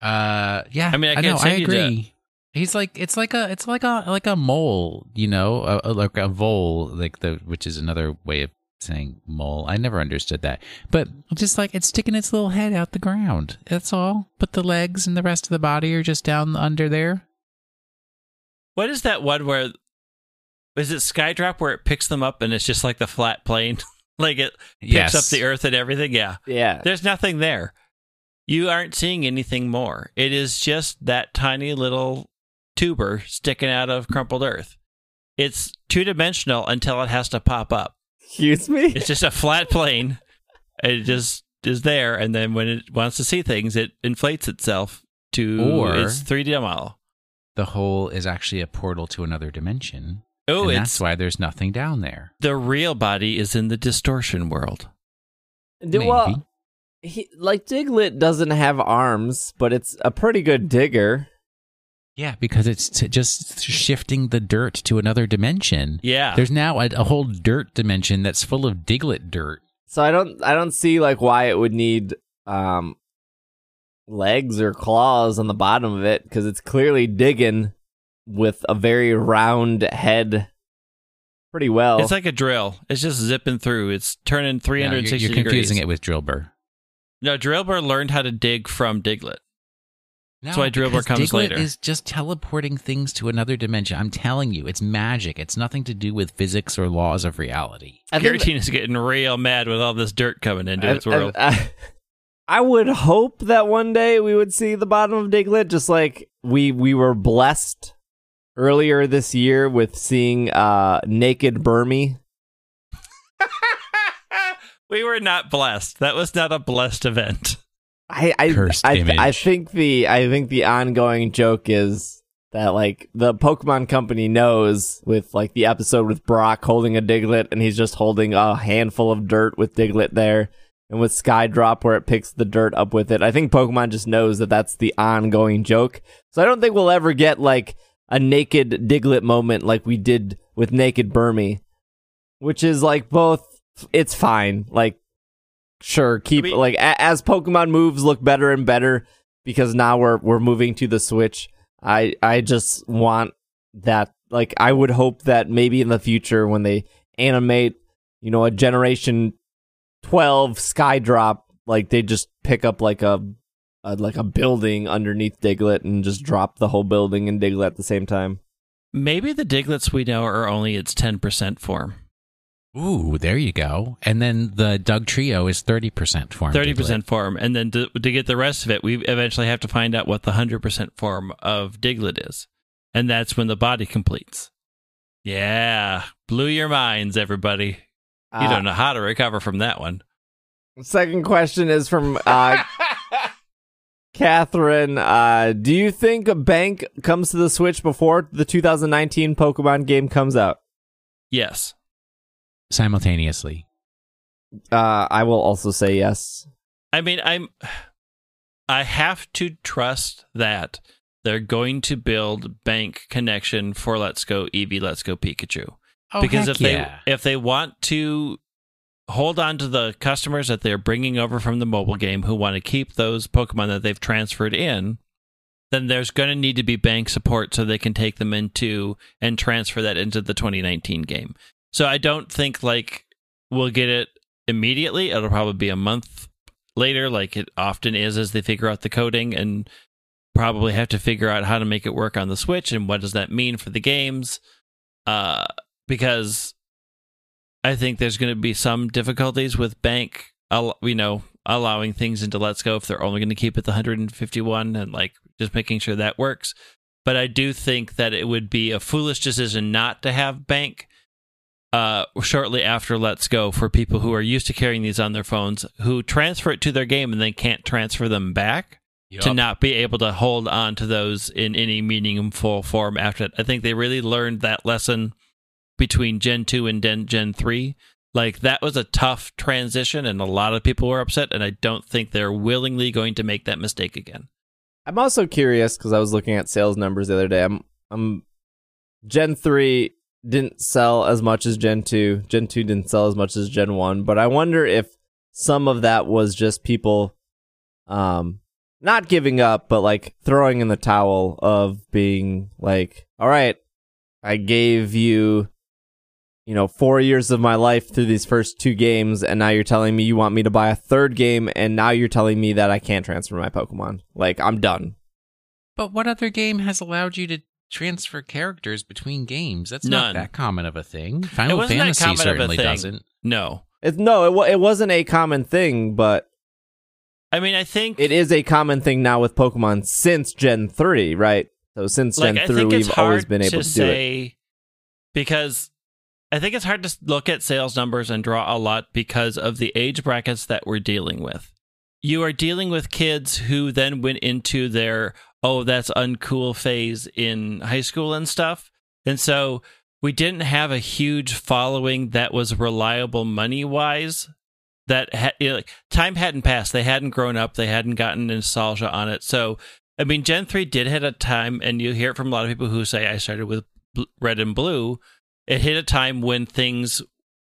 Uh, yeah. I mean, I know. can't I you that. agree. He's like it's like a it's like a like a mole, you know, a, a- like a vole, like the which is another way of saying mole. I never understood that, but just like it's sticking its little head out the ground. That's all. But the legs and the rest of the body are just down under there. What is that one where? Is it Sky Drop where it picks them up and it's just like the flat plane? like it picks yes. up the earth and everything? Yeah. yeah, There's nothing there. You aren't seeing anything more. It is just that tiny little tuber sticking out of crumpled earth. It's two dimensional until it has to pop up. Excuse me. It's just a flat plane. It just is there, and then when it wants to see things, it inflates itself to Or- its 3D model. The hole is actually a portal to another dimension. Oh, and it's that's why there's nothing down there. the real body is in the distortion world. D- Maybe. Well, he, like Diglett doesn't have arms, but it's a pretty good digger. Yeah, because it's t- just shifting the dirt to another dimension. Yeah. There's now a, a whole dirt dimension that's full of Diglett dirt. So I don't I don't see like why it would need um legs or claws on the bottom of it because it's clearly digging with a very round head pretty well. It's like a drill. It's just zipping through. It's turning No, 360 you're, you're confusing degrees. it with Drillbur. No, Drillbur learned how to dig from Diglett. No, That's why Drillbur because comes Diglett later. is just teleporting things to another dimension. I'm telling you, it's magic. It's nothing to do with physics or laws of reality. I think is getting real mad with all this dirt coming into I, its world. I- I- I would hope that one day we would see the bottom of Diglett, just like we we were blessed earlier this year with seeing uh naked Burmy. we were not blessed. That was not a blessed event. I I Cursed I. I think the I think the ongoing joke is that like the Pokemon Company knows with like the episode with Brock holding a Diglett and he's just holding a handful of dirt with Diglett there, and with Sky Drop where it picks the dirt up with it. I think Pokemon just knows that that's the ongoing joke. So I don't think we'll ever get like a naked Diglett moment like we did with Naked Burmy, which is like both. It's fine. Like sure keep I mean- like a- as pokemon moves look better and better because now we're we're moving to the switch i i just want that like i would hope that maybe in the future when they animate you know a generation 12 sky drop like they just pick up like a, a like a building underneath diglett and just drop the whole building and diglett at the same time Maybe the Digletts we know are only its 10% form. Ooh, there you go. And then the Dugtrio is 30% form. Thirty Diglett. percent form, and then to, to get the rest of it, we eventually have to find out what the hundred percent form of Diglett is, and that's when the body completes. Yeah, blew your minds, everybody. You Uh, don't know how to recover from that one. second question is from uh Catherine, uh, do you think a bank comes to the Switch before the 2019 Pokemon game comes out? yes, Simultaneously. Uh, I will also say yes. I mean I'm. I have to trust that they're going to build bank connection for Let's Go Eevee, Let's Go Pikachu. Oh, because heck if yeah. they if they want to hold on to the customers that they're bringing over from the mobile game who want to keep those Pokemon that they've transferred in, then there's going to need to be bank support so they can take them into and transfer that into the 2019 game. So I don't think like we'll get it immediately. It'll probably be a month later, like it often is as they figure out the coding and probably have to figure out how to make it work on the Switch and what does that mean for the games. Uh, because I think there's going to be some difficulties with bank, you know, allowing things into Let's Go if they're only going to keep it the 151 and like just making sure that works. But I do think that it would be a foolish decision not to have bank uh, shortly after Let's Go for people who are used to carrying these on their phones, who transfer it to their game and then can't transfer them back to not be able to hold on to those in any meaningful form after that. I think they really learned that lesson between Gen 2 and Gen, Gen 3. Like that was a tough transition and a lot of people were upset and I don't think they're willingly going to make that mistake again. I'm also curious because I was looking at sales numbers the other day. I'm, I'm Gen three didn't sell as much as Gen two. Gen two didn't sell as much as Gen one. But I wonder if some of that was just people, um, not giving up, but like throwing in the towel of being like, all right, I gave you, you know, four years of my life through these first two games, and now you're telling me you want me to buy a third game, and now you're telling me that I can't transfer my Pokemon. Like, I'm done. But what other game has allowed you to transfer characters between games? That's None. not that common of a thing. Final wasn't that Fantasy common of a certainly thing. doesn't. No. It, no, it, wa- it wasn't a common thing, but I mean, I think it is a common thing now with Pokemon since Gen 3, right? So since like, Gen I 3, we've always been able to, do it. say because I think it's hard to look at sales numbers and draw a lot because of the age brackets that we're dealing with. You are dealing with kids who then went into their oh that's uncool phase in high school and stuff. And so we didn't have a huge following that was reliable money wise that ha- you know, like, time hadn't passed. They hadn't grown up. They hadn't gotten nostalgia on it. So i mean gen 3 did hit a time and you hear it from a lot of people who say i started with red and blue. It hit a time when things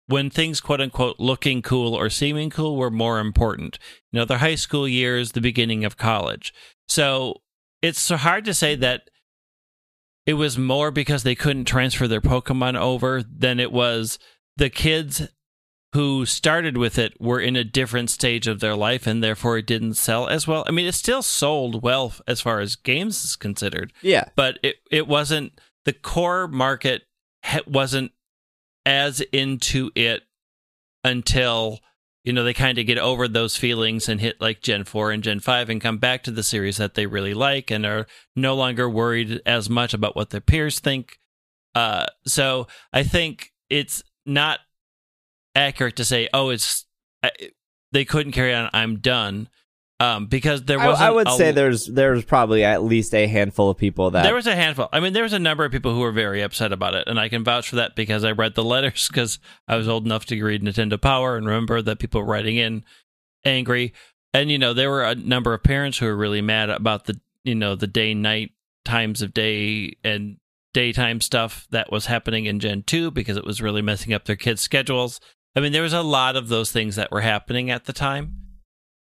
when things quote unquote looking cool or seeming cool were more important. You know their high school years the beginning of college. So it's so hard to say that it was more because they couldn't transfer their pokemon over than it was the kids who started with it were in a different stage of their life and therefore it didn't sell as well. I mean, it still sold well as far as games is considered, Yeah. but it, it wasn't the core market wasn't as into it until you know they kind of get over those feelings and hit like Gen 4 and Gen 5 and come back to the series that they really like and are no longer worried as much about what their peers think. Uh so I think it's not accurate to say, oh, it's I, they couldn't carry on. I'm done, um, because there was. I would say there's there's probably at least a handful of people that there was a handful. I mean, there was a number of people who were very upset about it, and I can vouch for that because I read the letters because I was old enough to read Nintendo Power and remember that people were writing in angry. And you know, there were a number of parents who were really mad about the you know the day night times of day and daytime stuff that was happening in Gen 2 because it was really messing up their kids' schedules. I mean, there was a lot of those things that were happening at the time.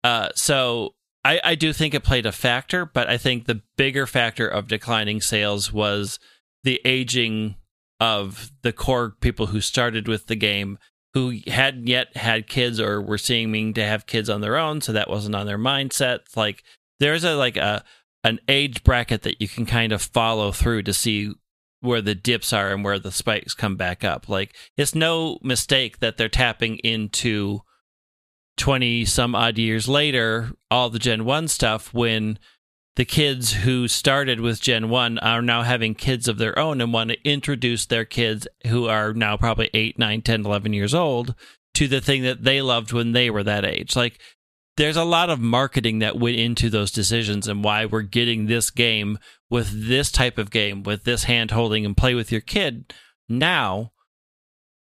Uh, so I, I do think it played a factor, but I think the bigger factor of declining sales was the aging of the core people who started with the game who hadn't yet had kids or were seeming to have kids on their own, so that wasn't on their mindset. Like there's a like a an age bracket that you can kind of follow through to see where the dips are and where the spikes come back up. Like it's no mistake that they're tapping into 20 some odd years later all the Gen 1 stuff when the kids who started with Gen 1 are now having kids of their own and want to introduce their kids who are now probably 8, 9, 10, 11 years old to the thing that they loved when they were that age. Like there's a lot of marketing that went into those decisions and why we're getting this game with this type of game with this hand holding and play with your kid now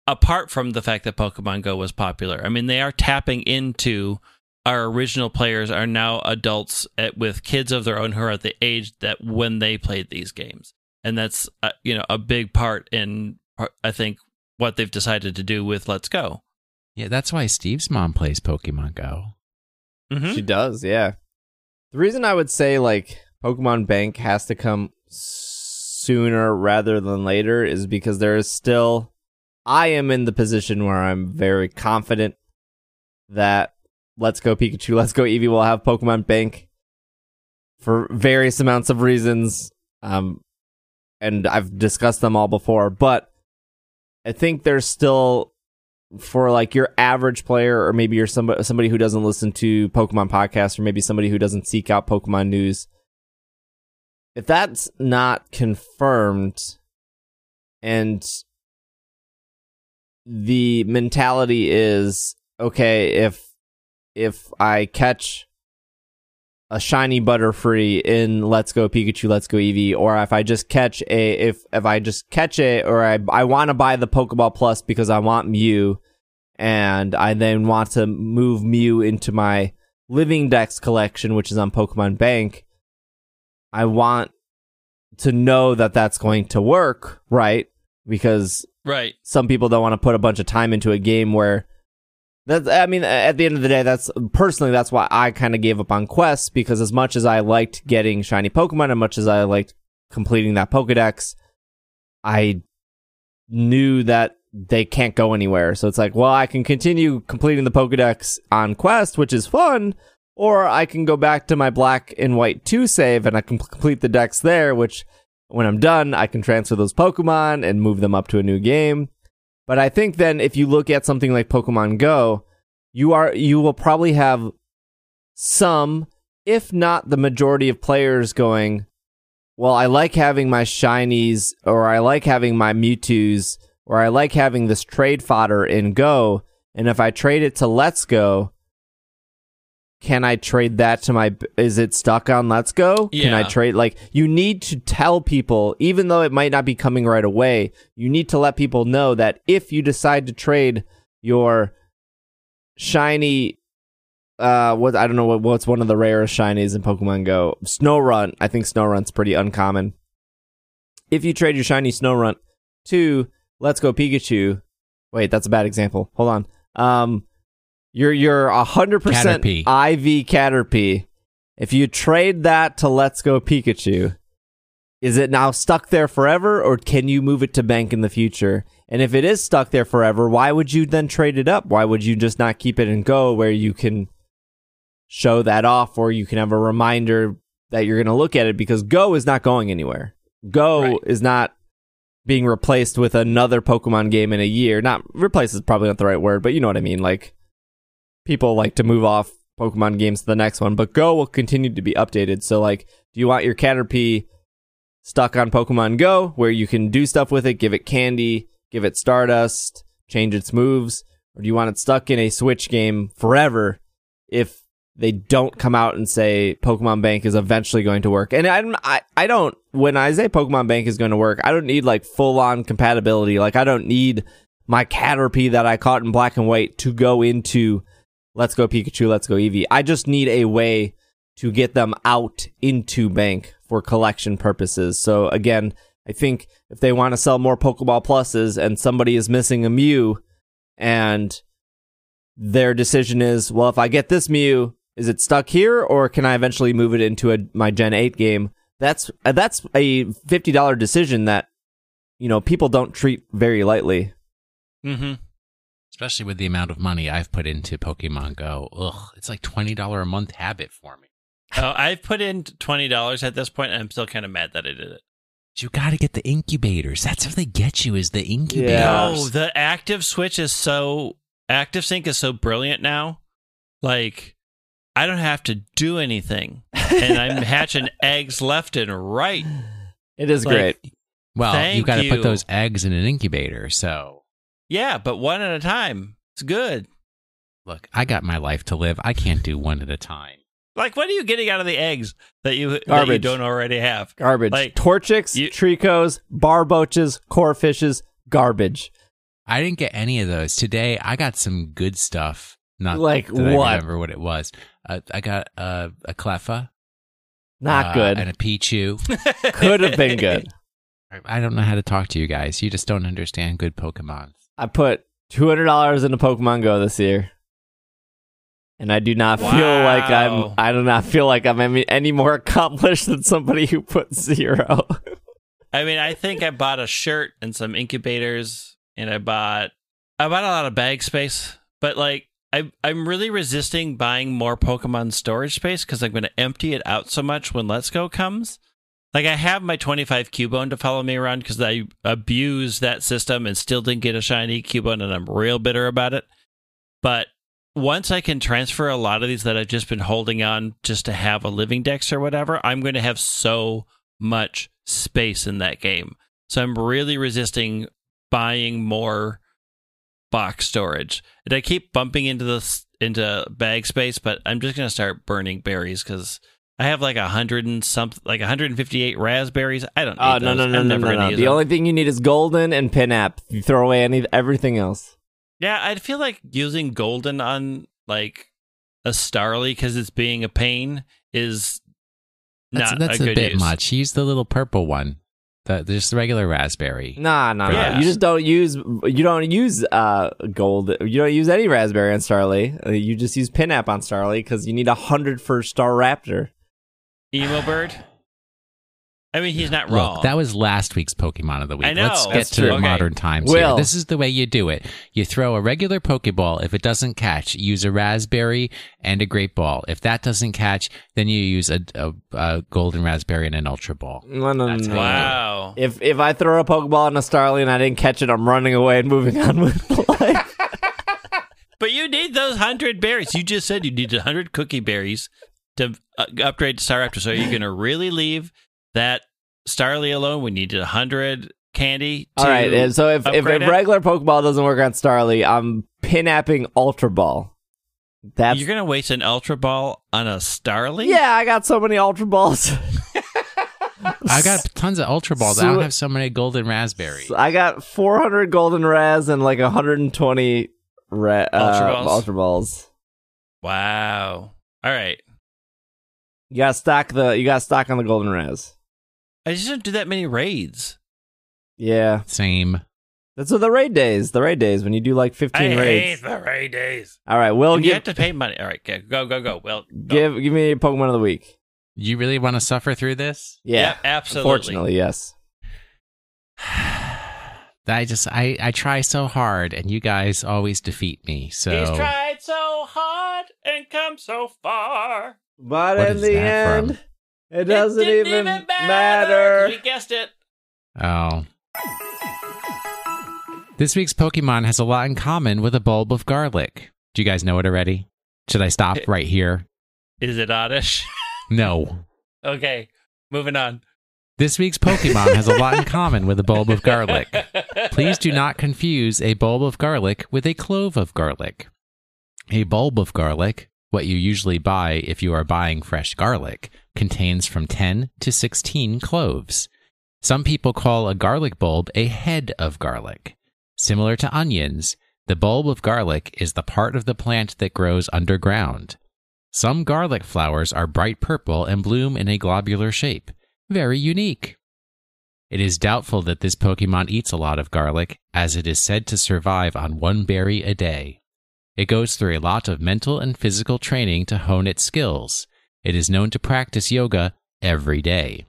apart from the fact that Pokemon Go was popular. I mean, they are tapping into our original players are now adults at, with kids of their own who are at the age that when they played these games. And that's uh, you know a big part in I think what they've decided to do with Let's Go. Yeah, that's why Steve's mom plays Pokemon Go. Mm-hmm. She does, yeah. The reason I would say like Pokemon Bank has to come sooner rather than later is because there is still I am in the position where I'm very confident that Let's Go Pikachu, Let's Go Eevee will have Pokemon Bank for various amounts of reasons. Um, and I've discussed them all before, but I think there's still for like your average player, or maybe you're somebody somebody who doesn't listen to Pokemon podcasts, or maybe somebody who doesn't seek out Pokemon news. If that's not confirmed, and the mentality is okay, if if I catch a shiny butterfree in Let's Go Pikachu, Let's Go Eevee, or if I just catch a if if I just catch it, or I I want to buy the Pokeball Plus because I want Mew, and I then want to move Mew into my Living Dex collection, which is on Pokemon Bank. I want to know that that's going to work, right? Because Right. some people don't want to put a bunch of time into a game where that's I mean at the end of the day that's personally that's why I kind of gave up on quests because as much as I liked getting shiny Pokemon as much as I liked completing that Pokédex I knew that they can't go anywhere so it's like well I can continue completing the Pokédex on quest which is fun or I can go back to my black and white 2 save and I can complete the dex there which when I'm done, I can transfer those Pokemon and move them up to a new game. But I think then if you look at something like Pokemon Go, you are you will probably have some, if not the majority of players going, well, I like having my shinies or I like having my Mewtwo's or I like having this trade fodder in Go, and if I trade it to Let's Go, can I trade that to my is it stuck on Let's Go? Can I trade like you need to tell people even though it might not be coming right away, you need to let people know that if you decide to trade your shiny uh what I don't know what what's one of the rarest shinies in Pokemon Go. Snorunt. I think Snorunt's pretty uncommon. If you trade your shiny Snorunt to Let's Go Pikachu, wait, that's a bad example. Hold on. Um you're you're a hundred percent. IV Caterpie. If you trade that to Let's Go Pikachu, is it now stuck there forever, or can you move it to bank in the future? And if it is stuck there forever, why would you then trade it up? Why would you just not keep it and Go, where you can show that off, or you can have a reminder that you're going to look at it? Because Go is not going anywhere. Go Right. is not being replaced with another Pokemon game in a year. Not replace is probably not the right word, but you know what I mean. Like people like to move off Pokemon games to the next one, but Go will continue to be updated. So like, do you want your Caterpie stuck on Pokemon Go where you can do stuff with it, give it candy, give it Stardust, change its moves, or do you want it stuck in a Switch game forever if they don't come out and say Pokemon Bank is eventually going to work? And I don't, I, I don't, when I say Pokemon Bank is going to work, I don't need like full on compatibility. Like I don't need my Caterpie that I caught in black and white to go into Let's Go Pikachu, Let's Go Eevee. I just need a way to get them out into bank for collection purposes. So again, I think if they want to sell more Pokeball Pluses and somebody is missing a Mew and their decision is, well, if I get this Mew, is it stuck here or can I eventually move it into a, my Gen 8 game? That's that's a $50 decision that you know people don't treat very lightly. Mm-hmm. Especially with the amount of money I've put into Pokemon Go. Ugh, it's like twenty dollar a month habit for me. Oh, I've put in twenty dollars at this point, and I'm still kind of mad that I did it. You got to get the incubators. That's how they get you. Is the incubators? Yeah. No, the active switch is so active sync is so brilliant now. Like I don't have to do anything, and I'm hatching eggs left and right. It is Like, great. Well, you Thank got to put those eggs in an incubator. So, Yeah, but one at a time. It's good. look, I got my life to live. I can't do one at a time. Like, what are you getting out of the eggs that you that you don't already have? Garbage. Like, Torchics, you- Treeckos, Barboaches, Corphishes, garbage. I didn't get any of those today. I got some good stuff. Not Like that I what? remember what it was. Uh, I got uh, a Cleffa, Not uh, good. and a Pichu. Could have been good. I don't know how to talk to you guys. You just don't understand good Pokemon. I put two hundred dollars into Pokemon Go this year, and I do not feel like I'm. I do not feel like I'm any, any more accomplished than somebody who put zero. I mean, I think I bought a shirt and some incubators, and I bought I bought a lot of bag space. But like, I, I'm really resisting buying more Pokemon storage space because I'm going to empty it out so much when Let's Go comes. Like I have my 25 Cubone to follow me around because I abused that system and still didn't get a shiny Cubone, and I'm real bitter about it. But once I can transfer a lot of these that I've just been holding on just to have a living dex or whatever, I'm going to have so much space in that game. So I'm really resisting buying more box storage. And I keep bumping into this into bag space, but I'm just going to start burning berries because I have like a hundred and something, like 158 raspberries. I don't. Oh need no no no I'm no never no no! The them. only thing you need is golden and pinap. You throw away any everything else. Yeah, I feel like using golden on like a Starly because it's being a pain is That's, not that's a a, good bit use. much. Use the little purple one. The, just the regular raspberry. Nah, nah, Yeah. nah. You just don't use you don't use uh gold. You don't use any raspberry on Starly. Uh, You just use pinap on Starly because you need a hundred for Staraptor. Emo bird. I mean, he's not Look, wrong. that was last week's Pokemon of the week. I know. Let's get to true. Okay. modern times Will. here. This is the way you do it. You throw a regular Pokeball. If it doesn't catch, use a raspberry and a great ball. If that doesn't catch, then you use a, a, a golden raspberry and an ultra ball. No, no, no, That's no. wow. If if I throw a Pokeball in a Starly and I didn't catch it, I'm running away and moving on with life. But you need those hundred berries. You just said you needed hundred cookie berries to uh, upgrade to Staraptor. So you're going to really leave that Starly alone? We needed hundred candy. To All right. and So if if, if regular Pokeball doesn't work on Starly, I'm pinapping Ultra Ball. That's you're going to waste an Ultra Ball on a Starly? yeah. I got so many Ultra Balls. I got tons of ultra balls. I don't have so many golden raspberries. I got 400 golden Razz and like 120 ra- uh, Ultra Balls? Ultra Balls. Wow. All right. You got to stock the you got to stock on the golden Razz. I just don't do that many raids. Yeah, Same. that's what the raid days. The raid days when you do like 15 I raids. hate the raid days. All right, Will And you give have to pay money. All right, okay, go, go, go. Well, go. give give me a Pokemon of the week. You really want to suffer through this? Yeah, Yep, absolutely. Unfortunately, yes. I just I I try so hard, and you guys always defeat me. So He's tried so hard and come so far. But What in the end, from? it doesn't didn't even, matter. matter. We guessed it. Oh. This week's Pokemon has a lot in common with a bulb of garlic. Do you guys know it already? Should I stop It- right here? Is it oddish? No. okay, moving on. This week's Pokemon has a lot in common with a bulb of garlic. Please do not confuse a bulb of garlic with a clove of garlic. A bulb of garlic, what you usually buy if you are buying fresh garlic, contains from 10 to 16 cloves. Some people call a garlic bulb a head of garlic. Similar to onions, the bulb of garlic is the part of the plant that grows underground. Some garlic flowers are bright purple and bloom in a globular shape. Very unique. It is doubtful that this Pokemon eats a lot of garlic, as it is said to survive on one berry a day. It goes through a lot of mental and physical training to hone its skills. It is known to practice yoga every day.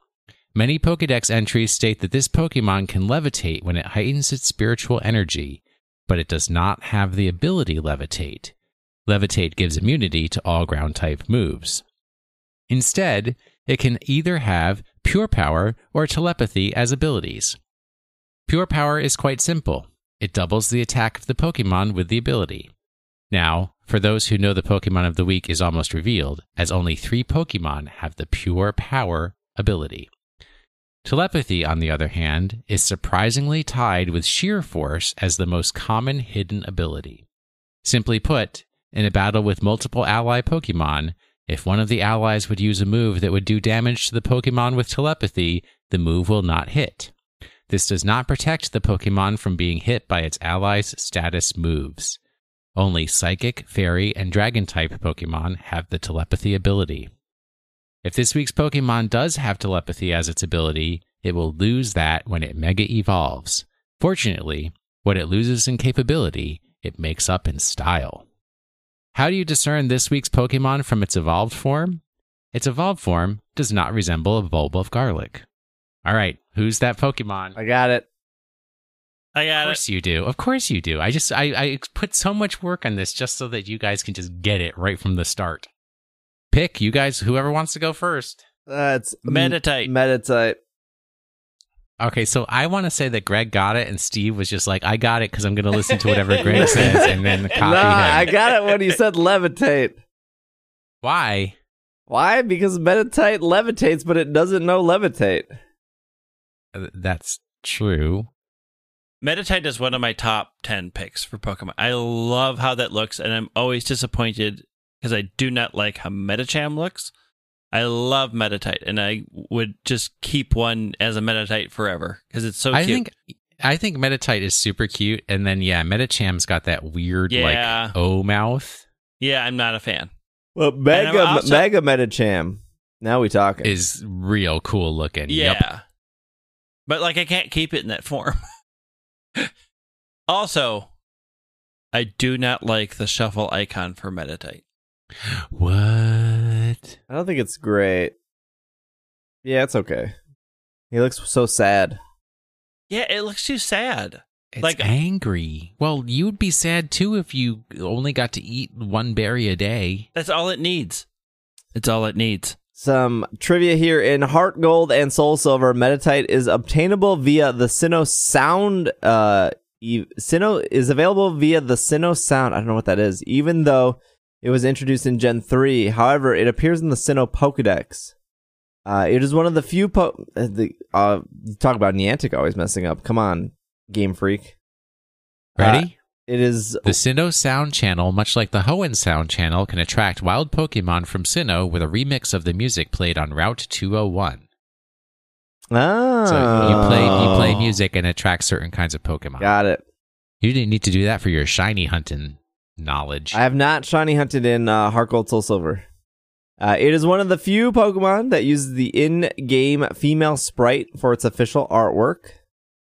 Many Pokedex entries state that this Pokemon can levitate when it heightens its spiritual energy, but it does not have the ability levitate. Levitate gives immunity to all ground type moves. Instead, it can either have pure power or telepathy as abilities. Pure power is quite simple. It doubles the attack of the Pokemon with the ability. Now, for those who know the Pokemon of the week is almost revealed, as only three Pokemon have the pure power ability. Telepathy, on the other hand, is surprisingly tied with sheer force as the most common hidden ability. Simply put, in a battle with multiple ally Pokemon, if one of the allies would use a move that would do damage to the Pokemon with telepathy, the move will not hit. This does not protect the Pokemon from being hit by its allies' status moves. Only Psychic, Fairy, and Dragon type Pokemon have the telepathy ability. If this week's Pokemon does have telepathy as its ability, it will lose that when it mega evolves. Fortunately, what it loses in capability, it makes up in style. How do you discern this week's Pokemon from its evolved form? Its evolved form does not resemble a bulb of garlic. All right, who's that Pokemon? I got it. I Of got it. course you do. Of course you do. I just I, I put so much work on this just so that you guys can just get it right from the start. Pick you guys, whoever wants to go first. That's Meditite. Meditite. Okay, so I want to say that Greg got it, and Steve was just like, "I got it" because I'm going to listen to whatever Greg says and then copy Nah, him. I got it when he said levitate. Why? Why? Because Meditite levitates, but it doesn't know levitate. Uh, That's true. Meditite is one of my top 10 picks for Pokemon. I love how that looks, and I'm always disappointed because I do not like how Medicham looks. I love Meditite, and I would just keep one as a Meditite forever because it's so I cute. think I think Meditite is super cute, and then yeah, Medicham's got that weird Yeah. like O mouth. yeah, I'm not a fan. Well, mega, also- mega Medicham, Now we talking. Is real cool looking. Yeah. Yep. But like I can't keep it in that form. also, I do not like the shuffle icon for Meditite. What? I don't think it's great. Yeah, it's okay. He looks so sad. Yeah, it looks too sad. It's Like- angry. Well, you'd be sad too if you only got to eat one berry a day. That's all it needs. It's all it needs. Some trivia here in Heart Gold and Soul Silver. Meditite is obtainable via the Sinnoh Sound. Uh, e- Sinnoh is available via the Sinnoh Sound. I don't know what that is, even though it was introduced in Gen 3. However, it appears in the Sinnoh Pokedex. Uh, it is one of the few po- uh, the uh, talk about Niantic always messing up. Come on, Game Freak. Ready? It is the Sinnoh Sound Channel, much like the Hoenn Sound Channel, can attract wild Pokemon from Sinnoh with a remix of the music played on Route 201. ah. So you play you play music and attract certain kinds of Pokemon. Got it. You didn't need to do that for your shiny hunting knowledge. I have not shiny hunted in uh, Heart Gold Soul Silver. Uh, it is one of the few Pokemon that uses the in-game female sprite for its official artwork.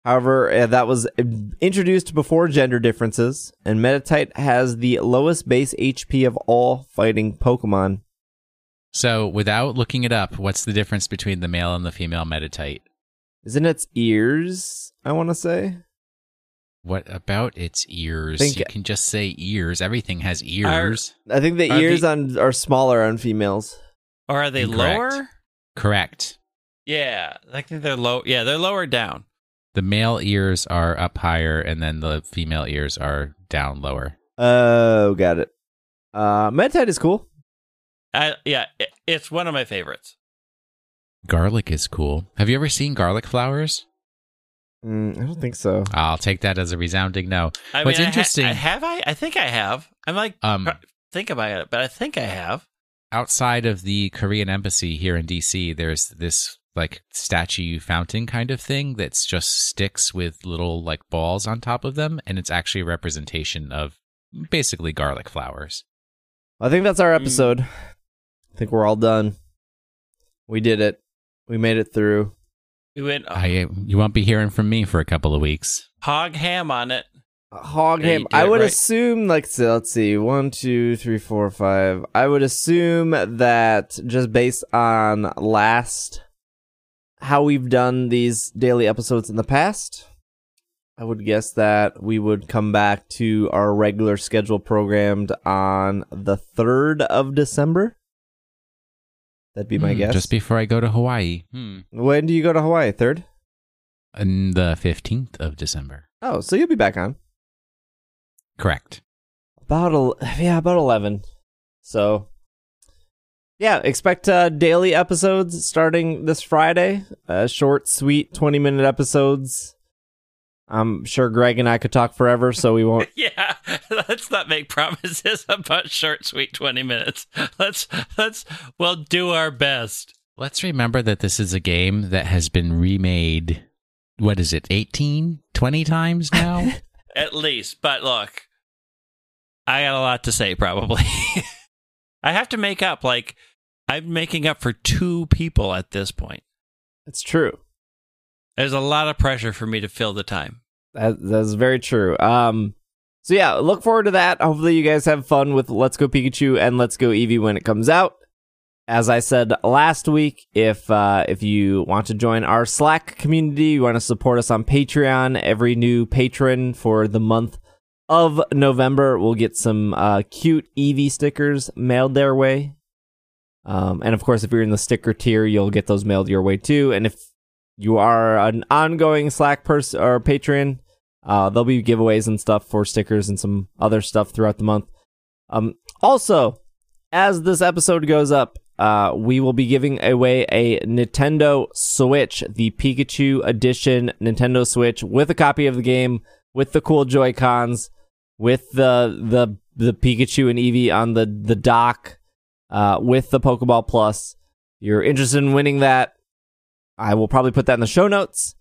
However, uh, that was uh, introduced before gender differences, and Meditite has the lowest base HP of all fighting Pokemon. so, without looking it up, what's the difference between the male and the female Meditite? Isn't its ears? I want to say. What about its ears? Think- you can just say ears. Everything has ears. I think the Are ears the- on are smaller on females. Or are they Incorrect. lower? Correct. Yeah, I think they're low. Yeah, they're lower down. The male ears are up higher, and then the female ears are down lower. Oh, got it. Uh, Meditite is cool. I, yeah, it, it's one of my favorites. Garlic is cool. Have you ever seen garlic flowers? Mm, I don't think so. I'll take that as a resounding no. I What's mean, I ha- interesting- I have I? I think I have. I'm like Um, think about it, but I think I have. outside of the Korean embassy here in DC, there's this like statue fountain kind of thing that's just sticks with little like balls on top of them, and it's actually a representation of basically garlic flowers. I think that's our Mm. episode. I think we're all done. We did it. We made it through. We went I you won't be hearing from me for a couple of weeks. hog ham on it. Hog ham. I would right. assume, like, so let's see, one, two, three, four, five. I would assume that just based on last, how we've done these daily episodes in the past, I would guess that we would come back to our regular schedule programmed on the 3rd of December. That'd be my Hmm, guess. Just before I go to Hawaii. Hmm. when do you go to Hawaii? 3rd? On the fifteenth of December. Oh, so you'll be back on. Correct. About el- yeah, about eleven. So yeah, expect uh, daily episodes starting this Friday. Uh, short, sweet, twenty minute episodes. I'm sure Greg and I could talk forever, so we won't. Yeah, let's not make promises about short, sweet twenty minutes. Let's let's we'll do our best. Let's remember that this is a game that has been remade. What is it, 18, 20 times now? At least, but look, I got a lot to say. Probably, I have to make up. Like I'm making up for two people at this point. It's true. There's a lot of pressure for me to fill the time. That, that's very true. Um, so yeah, look forward to that. Hopefully, you guys have fun with Let's Go Pikachu and Let's Go Eevee when it comes out. as I said last week, if uh, if you want to join our Slack community, you want to support us on Patreon, every new patron for the month of November will get some uh, cute Eevee stickers mailed their way. Um, and of course, if you're in the sticker tier, you'll get those mailed your way too. And if you are an ongoing Slack person or patron, uh, there'll be giveaways and stuff for stickers and some other stuff throughout the month. Um, also, as this episode goes up, uh, we will be giving away a Nintendo Switch, the Pikachu Edition Nintendo Switch, with a copy of the game, with the cool Joy Cons, with the the the Pikachu and Eevee on the the dock, uh, with the Pokeball Plus. You're interested in winning that? I will probably put that in the show notes.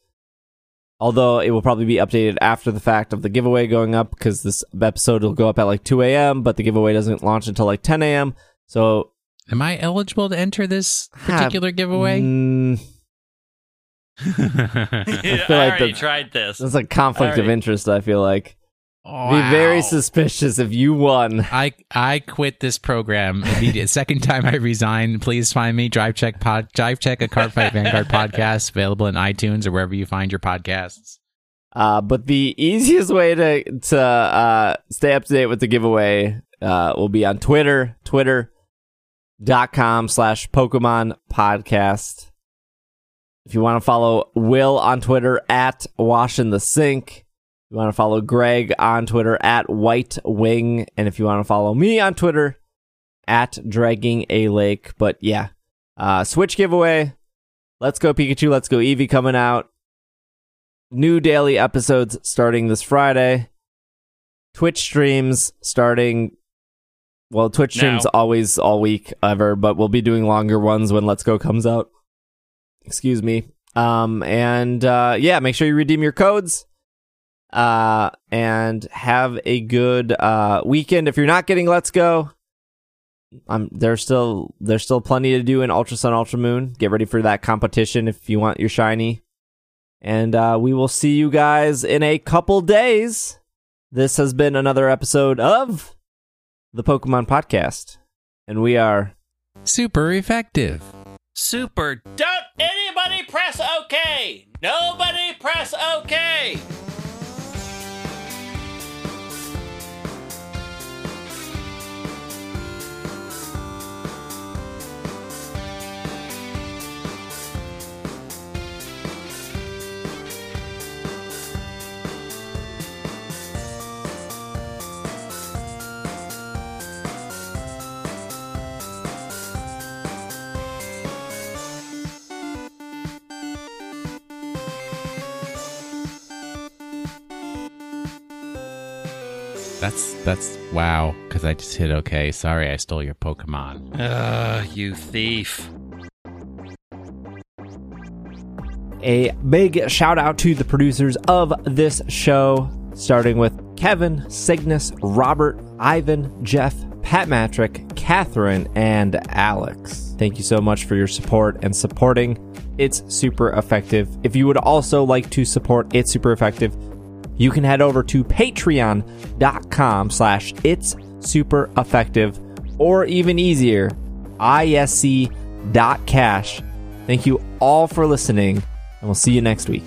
Although it will probably be updated after the fact of the giveaway going up because this episode will go up at like 2 a.m., but the giveaway doesn't launch until like 10 a.m. So Am I eligible to enter this particular giveaway? Mm, I, feel like already the- tried this. that's a conflict of interest. I feel like Oh, be very suspicious if you won. I I quit this program immediate. Second time I resign. Please find me Drive Check Pod Drive Check a Cardfight Vanguard podcast available in iTunes or wherever you find your podcasts. Uh, but the easiest way to to uh, stay up to date with the giveaway uh, will be on Twitter, twitter.com slash Pokemon podcast. If you want to follow Will on Twitter at Washing the Sink, you want to follow Greg on Twitter at White Wing, and if you want to follow me on Twitter at Dragging a Lake. But yeah, uh, Switch giveaway. Let's go Pikachu. Let's go Eevee coming out new daily episodes starting this Friday. Twitch streams starting. Well, Twitch streams always all week ever, but we'll be doing longer ones when Let's Go comes out. Excuse me. Um, and uh, yeah, make sure you redeem your codes. Uh, and have a good uh weekend. If you're not getting Let's Go, um, there's still there's still plenty to do in Ultra Sun Ultra Moon. Get ready for that competition if you want your shiny. And uh, we will see you guys in a couple days. This has been another episode of the Pokemon Podcast. And we are. Super effective. Super. Don't anybody press OK. Nobody press OK. That's that's wow. Because I just hit okay. Sorry, I stole your Pokemon. Ugh, you thief. A big shout out to the producers of this show, starting with Kevin, Cygnus, Robert, Ivan, Jeff, Pat Matrick, Catherine, and Alex. Thank you so much for your support and supporting It's Super Effective. If you would also like to support It's Super Effective, you can head over to patreon.com slash it's super effective or even easier isc.cash thank you all for listening and we'll see you next week